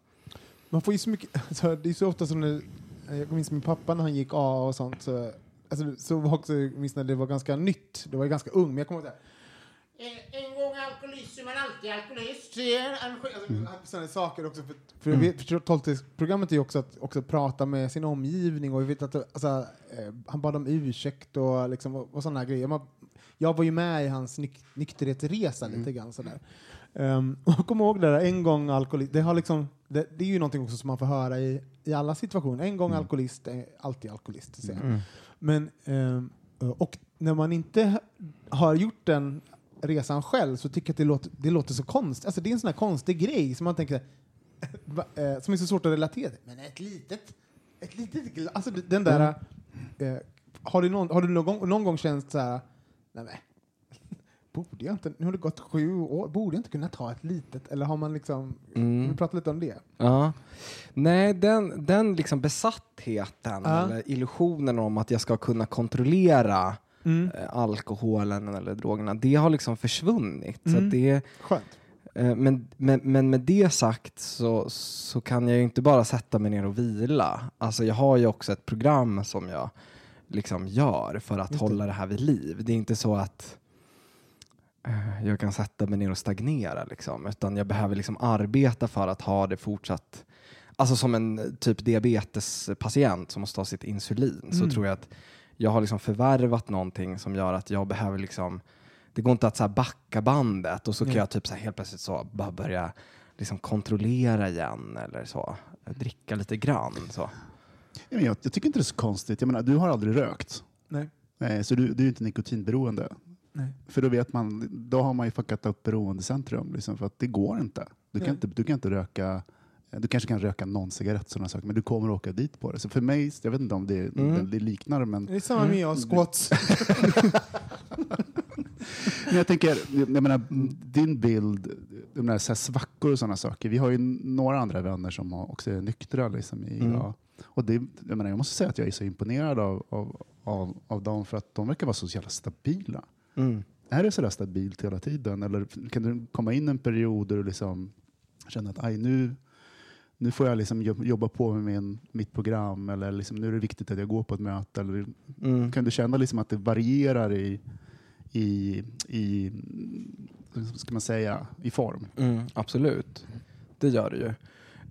Man får ju så mycket, alltså, det är så ofta som när, jag minns min pappa när han gick A och sånt, så, alltså, så var också, jag minns när det var ganska nytt, det var ju ganska ung, men jag kommer ihåg en, en gång alkoholist är man alltid alkoholist. Alltså, Sådana saker också. För, för vet, för tolvstegsprogrammet är ju också att också prata med sin omgivning och vet att alltså, eh, han bad om ursäkt och, liksom, och, och sådana grejer. Man, jag var ju med i hans nyk nykterhetsresa lite grann sådär. Um, och jag kommer ihåg det där, en gång alkoholist, det, har liksom, det, det är ju någonting också som man får höra i, i alla situationer. En gång alkoholist, är alltid alkoholist. Så. Mm. Men, ehm, och när man inte har gjort den resan själv så tycker jag att det låter, det låter så konstigt. Alltså det är en sån här konstig grej som man tänker eh, som är så svårt att relatera till. Men ett litet, ett litet glas, alltså den där, eh, har du någon, har du någon, gång, någon gång känt så här, nej men, borde jag inte, nu har det gått sju år, borde jag inte kunna ta ett litet, eller har man liksom, Mm. vi pratar lite om det. Ja. Nej, den, den liksom besattheten, Ja. eller illusionen om att jag ska kunna kontrollera Mm. eh, alkoholen eller drogerna, det har liksom försvunnit. Så Mm. att det, Skönt. Eh, Men, men, men med det sagt så, så kan jag ju inte bara sätta mig ner och vila. Alltså jag har ju också ett program som jag liksom gör för att Just hålla det här vid liv. Det är inte så att eh, jag kan sätta mig ner och stagnera liksom, utan jag behöver liksom arbeta för att ha det fortsatt Alltså som en typ diabetespatient som måste ha sitt insulin så Mm. tror jag att jag har liksom förvärvat någonting som gör att jag behöver liksom det går inte att så här backa bandet och så kan Nej. jag typ så här helt plötsligt så bara börja liksom kontrollera igen eller så. Dricka lite grann så. Jag, jag tycker inte det är så konstigt. Jag menar, du har aldrig rökt. Nej. Eh, Så du, du är ju inte nikotinberoende. Nej. För då vet man, då har man ju fuckat upp beroendecentrum. Liksom, för att det går inte. Du kan Nej. inte, du kan inte röka du kanske kan röka någon cigarett, sådana saker, men du kommer åka dit på det. Så för mig, jag vet inte om det, Mm. det liknar, men Det är samma med jag, squats. Men jag tänker, jag menar, din bild, de där så här svackor och sådana saker. Vi har ju några andra vänner som har- också är nyktra. Liksom, i, Mm. ja. och det, jag, menar, jag måste säga att jag är så imponerad av, av, av, av dem för att de verkar vara så jävla stabila. Mm. Är det sådär stabilt hela tiden? Eller kan du komma in en period där du liksom känner att Aj, nu, nu får jag liksom jobb- jobba på med min, mitt program eller liksom, nu är det viktigt att jag går på ett möte? Eller, Mm. kan du känna liksom att det varierar i, i, i, ska man säga, i form? Mm, absolut, det gör det ju.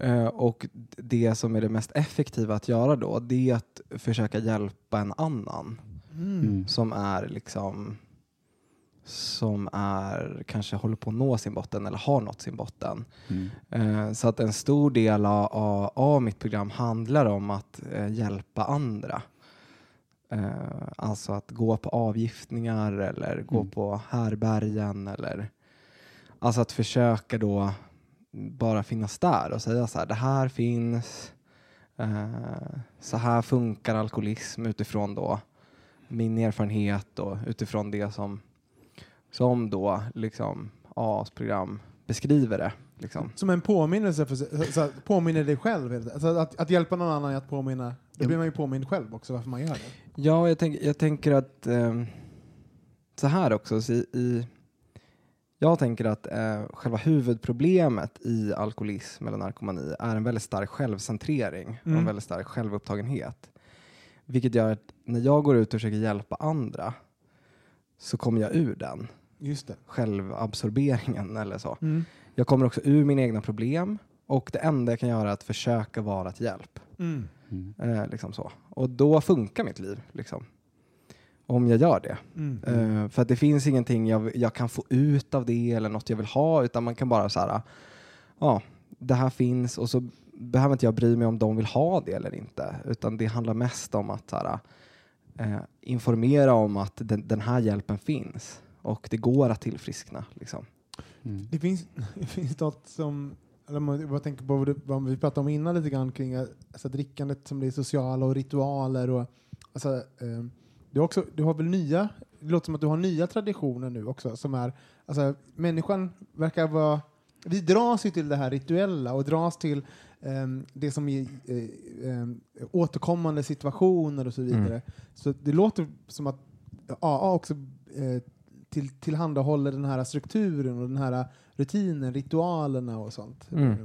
Eh, och det som är det mest effektiva att göra då, det är att försöka hjälpa en annan Mm. som är liksom som är kanske håller på att nå sin botten eller har nått sin botten. Mm. Eh, så att en stor del av, av, mitt program handlar om att eh, hjälpa andra. Eh, alltså att gå på avgiftningar eller gå Mm. på härbergen eller alltså att försöka då bara finnas där och säga så här, det här finns, så här funkar alkoholism utifrån då min erfarenhet och utifrån det som, som då liksom AAs program beskriver det. Liksom. Som en påminnelse, för, så, att påminner dig själv. Alltså att, att hjälpa någon annan är att påminna, då blir man ju påmind själv också varför man gör det. Ja, jag, tänk, jag tänker att ehm, så här också. Så i, i, jag tänker att eh, själva huvudproblemet i alkoholism eller narkomani är en väldigt stark självcentrering och Mm. en väldigt stark självupptagenhet. Vilket gör att när jag går ut och försöker hjälpa andra så kommer jag ur den Just det. självabsorberingen eller så. Mm. Jag kommer också ur mina egna problem och det enda jag kan göra är att försöka vara till hjälp. Mm. Mm. Eh, liksom så. Och då funkar mitt liv. Liksom. Om jag gör det. Mm. Eh, för att det finns ingenting jag, jag kan få ut av det eller något jag vill ha utan man kan bara så här, ja, det här finns och så behöver inte jag bry mig om de vill ha det eller inte utan det handlar mest om att så här, eh, informera om att den, den här hjälpen finns och det går att tillfriskna. Liksom. Mm. Det finns, det finns något som, eller bara tänker på vad, vi pratade om innan lite grann kring alltså, drickandet som det är sociala och ritualer och alltså, eh, du, har också, du har väl nya, det låter som att du har nya traditioner nu också som är, alltså människan verkar vara, vi dras ju till det här rituella och dras till ehm, det som är eh, ehm, återkommande situationer och så vidare. Mm. Så det låter som att AA också eh, till, tillhandahåller den här strukturen och den här rutinen, ritualerna och sånt. Mm. Eh,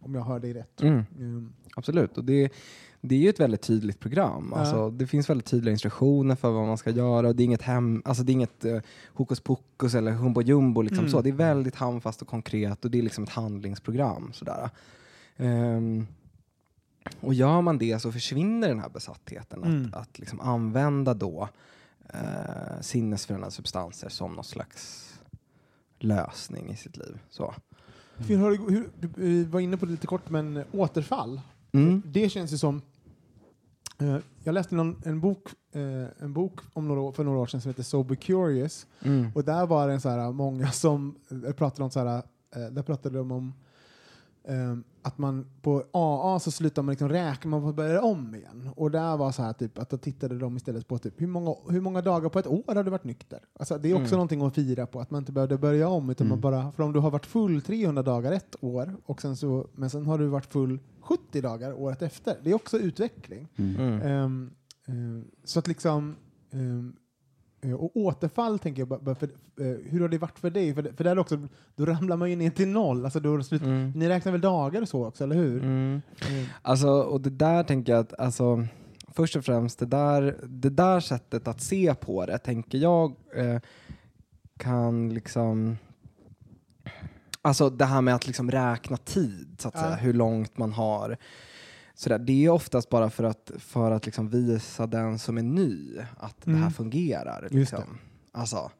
Om jag hör dig rätt. Mm. Mm. Absolut, och det, det är ju ett väldigt tydligt program. Ja. Alltså, det finns väldigt tydliga instruktioner för vad man ska göra. Och det är inget, hem, alltså, det är inget eh, hokus pokus eller humbo jumbo. Liksom Mm. så. Det är väldigt handfast och konkret och det är liksom ett handlingsprogram. Sådär. Ehm, och gör man det så försvinner den här besattheten Mm. att, att liksom använda då eh, sinnesförändrade substanser som någon slags lösning i sitt liv. Så. Hur det, gå- hur, du, vi var inne på det lite kort, men återfall. Mm. Det känns ju som... Eh, jag läste någon, en, bok, eh, en bok om några, för några år sedan som heter Sober Curious. Mm. Och där var det en så här, många som eh, pratade om så här, eh, där pratade de om eh, att man på AA så slutar man liksom räkna, man får börja om igen. Och där var så här typ att då tittade de istället på typ hur många, hur många dagar på ett år har du varit nykter? Alltså det är också Mm. någonting att fira på, att man inte behövde börja om utan man Mm. bara, för om du har varit full 300 dagar ett år och sen så, men sen har du varit full 70 dagar året efter. Det är också utveckling. Mm. Ehm, ehm, så att liksom Eh, Och återfall tänker jag, bara för, eh, hur har det varit för dig? För, för där också, då ramlar man ju ner till noll. Alltså då slut. Mm. Ni räknar väl dagar och så också, eller hur? Mm. Mm. Alltså, och det där tänker jag att, alltså, först och främst, det där, det där sättet att se på det, tänker jag, eh, kan liksom... Alltså det här med att liksom räkna tid, så att Ja. säga, hur långt man har. Sådär, det är oftast bara för att, för att liksom visa den som är ny att det här Mm. fungerar. Liksom. Alltså,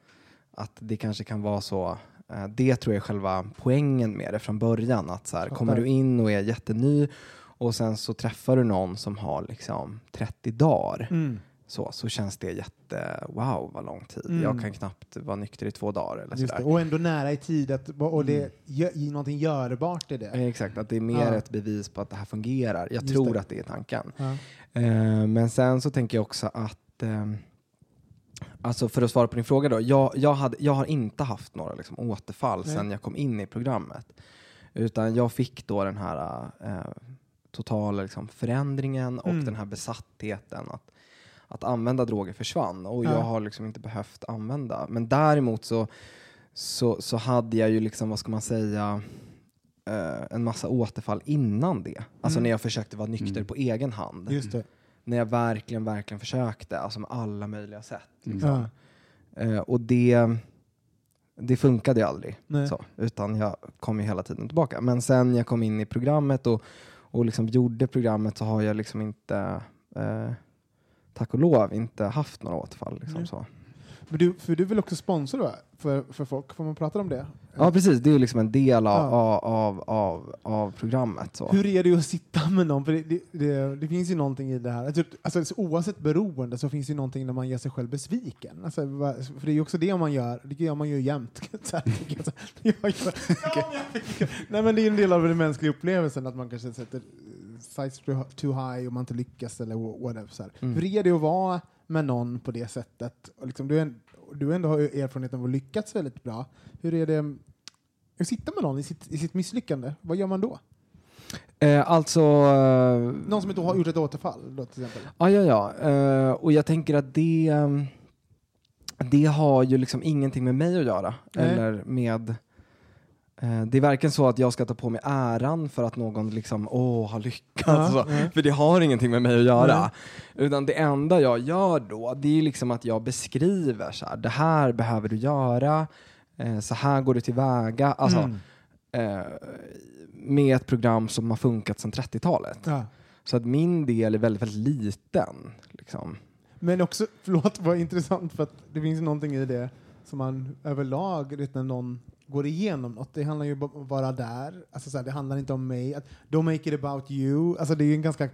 att det kanske kan vara så. eh, Det tror jag är själva poängen med det från början. Att så här, kommer du in och är jätteny och sen så träffar du någon som har liksom 30 dagar Mm. Så, så känns det jätte, wow vad lång tid. Mm. Jag kan knappt vara nykter i två dagar eller Just. Och ändå nära i tid, att, och det Mm. gör, någonting görbart i det. Eh, Exakt, att det är mer Ja. ett bevis på att det här fungerar. Jag Just tror det. att det är tanken. Ja. Eh, men sen så tänker jag också att, eh, alltså för att svara på din fråga då, jag, jag, hade, jag har inte haft några liksom, återfall Nej. sen jag kom in i programmet. Utan jag fick då den här eh, totala liksom, förändringen och Mm. den här besattheten att, att använda droger försvann. Och Ja. jag har liksom inte behövt använda. Men däremot så, så, så hade jag ju liksom, vad ska man säga, eh, en massa återfall innan det. Alltså Mm. när jag försökte vara nykter Mm. på egen hand. Just det. När jag verkligen, verkligen försökte, alltså med alla möjliga sätt. Mm. Liksom. Ja. Eh, och det, det funkade ju aldrig. Så, utan jag kom ju hela tiden tillbaka. Men sen jag kom in i programmet och, och liksom gjorde programmet så har jag liksom inte, eh, tack och lov, inte haft några återfall. Liksom, Nej. så. Men du, för du vill också sponsra va? för, för folk, får man prata om det? Ja precis, det är liksom en del av, Ja. av, av, av programmet. Så. Hur är det att sitta med någon? För det, det, det, det finns ju någonting i det här. Alltså, alltså, så oavsett beroende så finns det ju någonting när man gör sig själv besviken. Alltså, för det är ju också det man gör. Det gör man ju jämt. Så här, jag. Jag jag Nej, men det är en del av den mänskliga upplevelsen att man kanske sätter eh, sights too- high och man inte lyckas eller wha- whatever. Så. Mm. Hur är det att vara med någon på det sättet? Och liksom, du, är, du ändå har erfarenheten av att lyckats väldigt bra. Hur är det att sitta med någon i sitt, i sitt misslyckande? Vad gör man då? Eh, alltså... eh, Någon som inte har gjort ett återfall då till exempel? Ja, ja, ja. Eh, och jag tänker att det, ehm, det har ju liksom ingenting med mig att göra. Nej. Eller med... eh, det är varken så att jag ska ta på mig äran för att någon liksom, åh, har lyckats. Ja, ja. För det har ingenting med mig att göra. Nej. Utan det enda jag gör då, det är liksom att jag beskriver så här, det här behöver du göra, eh, så här går du tillväga. Alltså, Mm. eh, med ett program som har funkat sedan 30-talet. Ja. Så att min del är väldigt, väldigt liten. Liksom. Men också, förlåt, vad intressant för att det finns någonting i det som man överlag, när någon går igenom något, det handlar ju bara om att vara där, alltså så här, det handlar inte om mig, att don't make it about you, alltså det är ju en ganska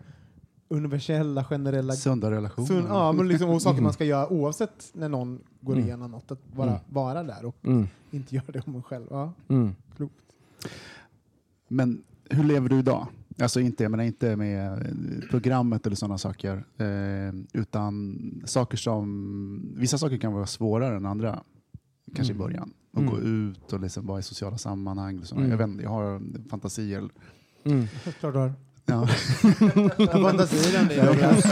universella, generella Sunda relationer. Sund, ja, men liksom, och saker man ska göra oavsett när någon går Mm. igenom något, att bara Mm. vara där och Mm. inte göra det om en själv. Ja, Mm. klokt. Men hur lever du idag? Alltså inte, jag menar inte med eh, programmet eller sådana saker, eh, utan saker som, vissa saker kan vara svårare än andra, kanske Mm. i början. Att Mm. gå ut och liksom vara i sociala sammanhang. Och sådana. Mm. Jag, vet, jag har fantasier. Mm. Klart du har. Ja. Jag har fantasier om det. Douglas.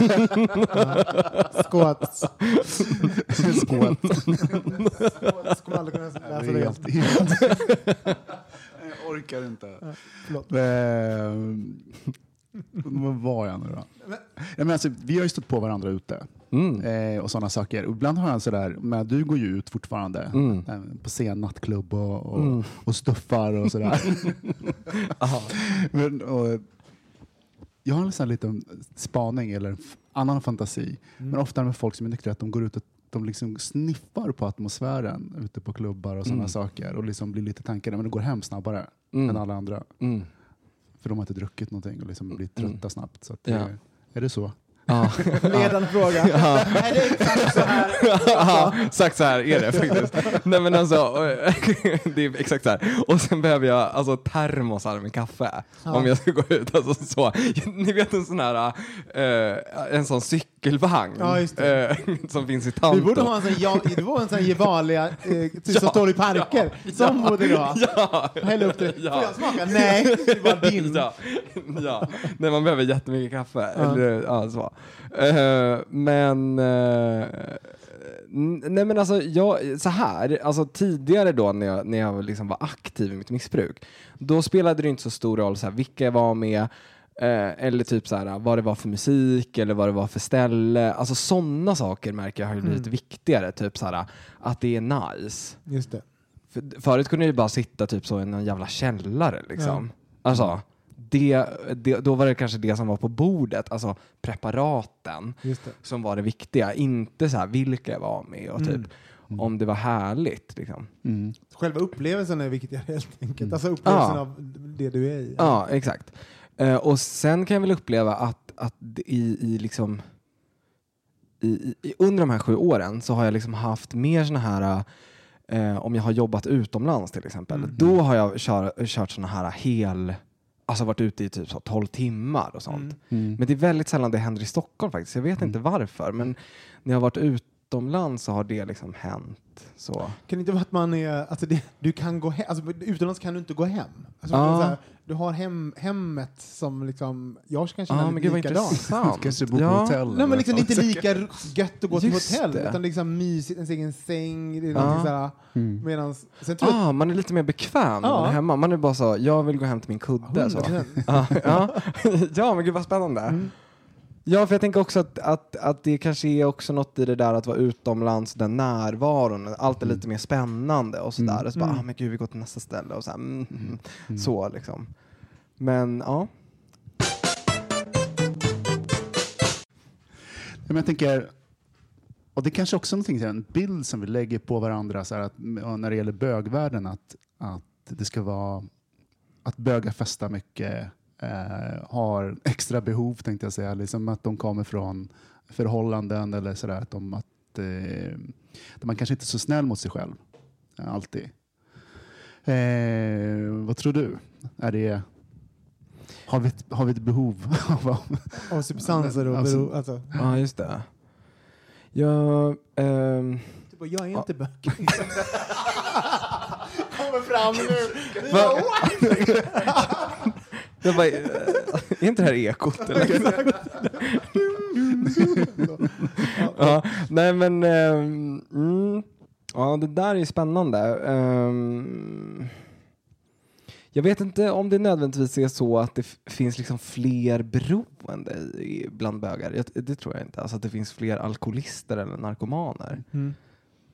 Ja. Skåt. Skåt. Skåt. Aldrig kunna läsa det. Helt, helt. jag orkar inte. Förlåt. Eh, Vad var jag nu då? Men alltså, vi har ju stått på varandra ute Mm. eh, och sådana saker. Och ibland har jag sådär, men du går ju ut fortfarande Mm. eh, på scen, nattklubb och, och, Mm. och stuffar och sådär. Men, och, jag har en sån liten spaning eller annan fantasi. Mm. Men ofta med folk som är nyktra, att de går ut och de liksom sniffar på atmosfären ute på klubbar och sådana Mm. saker och liksom blir lite tankade, men det går hem snabbare Mm. än alla andra. För de har inte druckit någonting och liksom blir trötta snabbt. Så att, Ja. Är det så? Ja. Ledande fråga. Ja. Nej, det är exakt så här. Ja, exakt så här är det faktiskt. Nej men alltså, det är exakt så här. Och sen behöver jag alltså termosar med kaffe Ja. om jag ska gå ut. Alltså, så. Ni vet en sån här, eh, en sån cykelvagn Ja, eh, som finns i Tanto. Vi borde ha en sån, ja, en sån Gevalia eh, typ som Ja, står i parker. ja, Som ja, borde du ha. Ja, Häll upp det. Ja. Får jag smaka? Nej, det var din. ja, ja. Nej, man behöver jättemycket kaffe. Ja. Eller, ja, så. Eh, men, n- nej men alltså, jag, så här, alltså tidigare då när jag, när jag liksom var aktiv i mitt missbruk, då spelade det inte så stor roll så här, vilka jag var med, eh, eller typ så här, vad det var för musik eller vad det var för ställe. Alltså sådana saker märker jag har blivit Mm. viktigare, typ så här, att det är nice. Just det. För, förut kunde jag ju bara sitta typ så i en jävla källare liksom. Alltså, det, det, då var det kanske det som var på bordet, alltså preparaten Just det. som var det viktiga. Inte så här vilka jag var med och typ Mm. om det var härligt. Liksom. Mm. Själva upplevelsen är viktigare helt enkelt. Alltså upplevelsen Ja. av det du är i. Ja, exakt. Eh, och sen kan jag väl uppleva att, att i, i liksom i, i, under de här sju åren så har jag liksom haft mer såna här eh, om jag har jobbat utomlands till exempel, Mm. då har jag kör, kört såna här hel, alltså varit ute i typ så 12 timmar och sånt. Mm. Mm. Men det är väldigt sällan det händer i Stockholm faktiskt. Jag vet inte varför, men när jag har varit utomlands så har det liksom hänt. Så. Kan det inte vara att man är, alltså det, du kan gå hem, alltså utomlands kan du inte gå hem. Alltså Ja. så här, du har hem, hemmet som liksom, jag kan känna Ja, lite men gud likadant. intressant. Kanske bo på Ja. hotell. Nej men liksom det är inte lika gött att gå till Just hotell, det. utan liksom mysigt, ens egen säng, det är Ja. någonting såhär, Mm. medans, sen tror Ah, man är lite mer bekväm när Ja. man är hemma. Man är bara så, jag vill gå hem till min kudde. Så. 100%. Ja, ja. ja, men gud vad spännande. Mm. Ja, för jag tänker också att, att, att det kanske är också något i det där att vara utomlands, den närvaron, allt är lite mer spännande och sådär. Och så bara, Mm. ah, men gud vi går till nästa ställe och så här, mm, mm, så liksom. Men ja. Men jag tänker, och det kanske också är en bild som vi lägger på varandra så att, när det gäller bögvärlden, att, att det ska vara att bögar festar mycket, eh, har extra behov tänkte jag säga, liksom att de kommer från förhållanden eller sådär, att, de, att eh, att man kanske inte är så snäll mot sig själv, eh, alltid. Eh, vad tror du? Är det, har, vi ett, har vi ett behov av av substanser och Alltså- bero, alltså, Ja, just det. Jag, ehm, typ, jag är inte bög. Kommer fram nu. Jag bara, eh, är inte det här ekot? Eller? ja, nej men, ehm, mm, ja det där är spännande. Ehm, jag vet inte om det nödvändigtvis är så att det finns liksom fler beroende i, bland bögar. Jag, det tror jag inte. Alltså att det finns fler alkoholister eller narkomaner. Mm.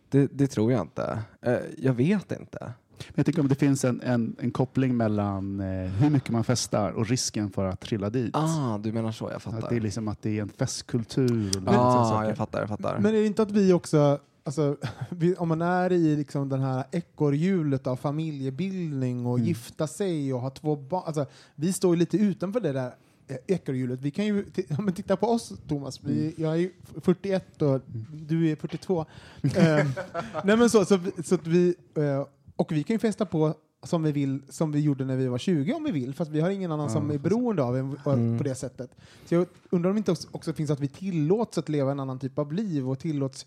Det, det tror jag inte. Eh, jag vet inte. Men jag tänker om det finns en, en, en koppling mellan eh, hur mycket man festar och risken för att trilla dit. Ah, du menar så, jag fattar. Att det är liksom att det är en festkultur. Och lite ah, jag fattar, jag fattar. Men är det inte att vi också, alltså, vi, om man är i liksom den här ekorrhjulet av familjebildning och Mm. gifta sig och ha två barn, alltså, vi står ju lite utanför det där eh, ekorrhjulet. Vi kan ju, men titta på oss Thomas, vi, Mm. jag är ju 41 och du är 42. Ehm, nej men så, så, så att vi, eh, och vi kan ju festa på som vi vill, som vi gjorde när vi var 20 om vi vill, fast vi har ingen annan Ja, som är beroende av en på Mm. på det sättet. Så jag undrar om det inte också- också finns att vi tillåts att leva en annan typ av liv och tillåts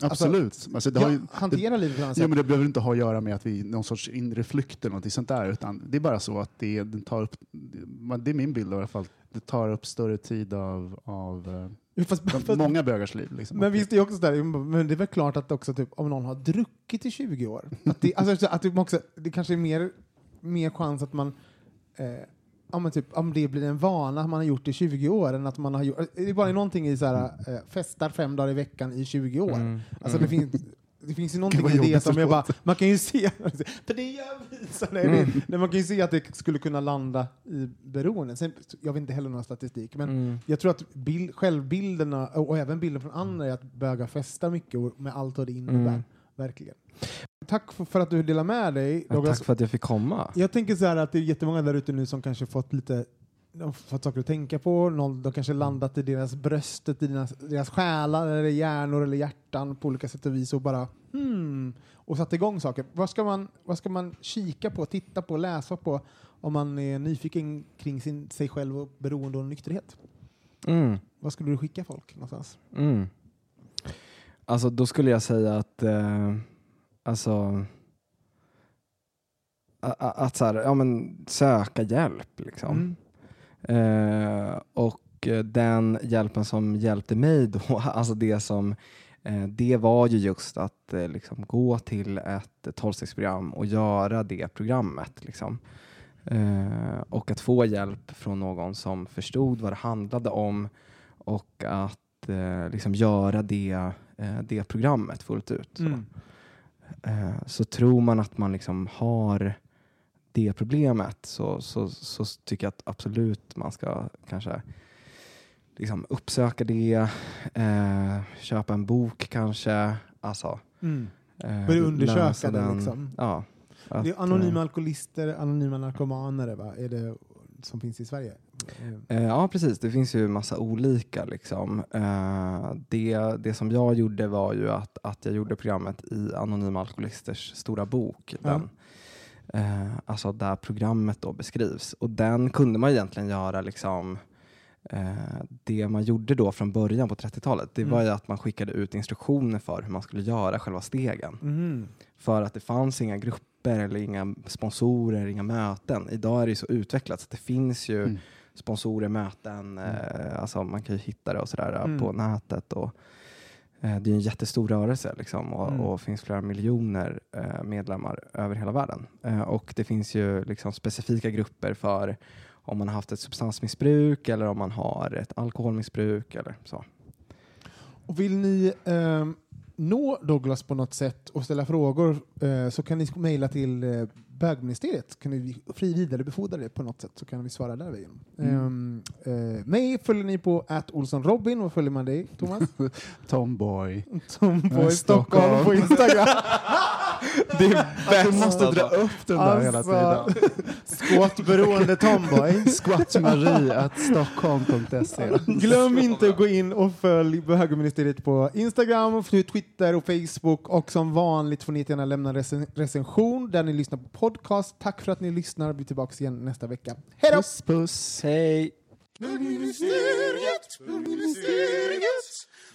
Absolut. Alltså, det, ja, har ju, hantera livet på annat ja, sätt. men det behöver inte ha att göra med att vi någon sorts inre flykt eller något sånt där. Utan det är bara så att det, den tar upp, det är min bild i alla fall, det tar upp större tid av, av Fast, fast, många bögars liv. Liksom. men visst, det är också sådär, men det är väl klart att också typ, om någon har druckit i 20 år, att det, alltså, att det, också, det kanske är mer, mer chans att man eh, men typ, om det blir en vana man har gjort i 20 år än att man har gjort... Det är bara någonting i så här, eh, festar fem dagar i veckan i 20 år. Mm. Alltså det finns, det finns ju någonting i det som jag bara, man kan ju se, för det gör vi! Så nej, Mm. nej, man kan ju se att det skulle kunna landa i beroende. Sen, jag vet inte heller någon statistik, men Mm. jag tror att bild, självbilderna och, även bilden från andra är att bögar festar mycket med allt vad det innebär. Mm. Verkligen. Tack för, att du delar med dig. Ja, tack för att jag fick komma. Jag tänker så här att det är jättemånga där ute nu som kanske fått lite de har fått saker att tänka på, någon, de kanske landat i deras bröstet, i deras, deras själar, eller hjärnor eller hjärtan på olika sätt och vis och bara hmm, och satt igång saker. Vad ska, man, vad ska man kika på, titta på, läsa på om man är nyfiken kring sin, sig själv och beroende och nykterhet? Mm. Vad skulle du skicka folk någonstans? Mm. Alltså då skulle jag säga att eh, alltså a- a- att så här, ja, men söka hjälp liksom. Mm. Eh, och eh, den hjälpen som hjälpte mig då, alltså det som Eh, det var ju just att liksom, gå till ett tolvstegsprogram och göra det programmet. Liksom. Eh, och att få hjälp från någon som förstod vad det handlade om och att eh, liksom göra det, eh, det programmet fullt ut. Så. Mm. Så tror man att man liksom har det problemet så, så, så tycker jag att absolut man ska kanske liksom uppsöka det, eh, köpa en bok kanske. Alltså, Mm. eh, Börja undersöka den, liksom. Ja, att, Det är anonyma eh, alkoholister, anonyma narkomaner va? Är det som finns i Sverige? Eh, Ja, precis. Det finns ju massa olika. Liksom. Eh, det, det som jag gjorde var ju att, att jag gjorde programmet i Anonyma Alkoholisters stora bok. Den, eh, alltså där programmet då beskrivs. Och den kunde man egentligen göra liksom eh, det man gjorde då från början på 30-talet, det Mm. var ju att man skickade ut instruktioner för hur man skulle göra själva stegen. mhm. För att det fanns inga grupper eller inga sponsorer, inga möten. Idag är det ju så utvecklat så det finns ju Mm. sponsorer, möten, eh, alltså man kan ju hitta det och sådär eh, Mm. på nätet. Och, det är en jättestor rörelse liksom, och, Mm. och finns flera miljoner eh, medlemmar över hela världen. Eh, och det finns ju liksom specifika grupper för om man har haft ett substansmissbruk eller om man har ett alkoholmissbruk eller så. Och vill ni ehm, nå Douglas på något sätt och ställa frågor eh, så kan ni mejla till eh, bögministeriet. Kan ni fri vidarebefordra det på något sätt så kan vi svara där vägen. Mm. Ehm, eh, mig följer ni på att Olsson Robin. Vad följer man dig, Thomas? Tomboy. Ja, Stockholm Stockholm. på Instagram. Det är Att du måste dra upp den där hela Alltså, tiden. Squatberoende tomboy. Squatmarie at stockholm.se. Glöm inte att gå in och följ Bögministeriet på Instagram, Twitter och Facebook. Och som vanligt får ni gärna lämna en recen- recension där ni lyssnar på podcast. Tack för att ni lyssnar. Vi är tillbaka igen nästa vecka. Hej då! Puss puss. Hej! Bögministeriet, bögministeriet,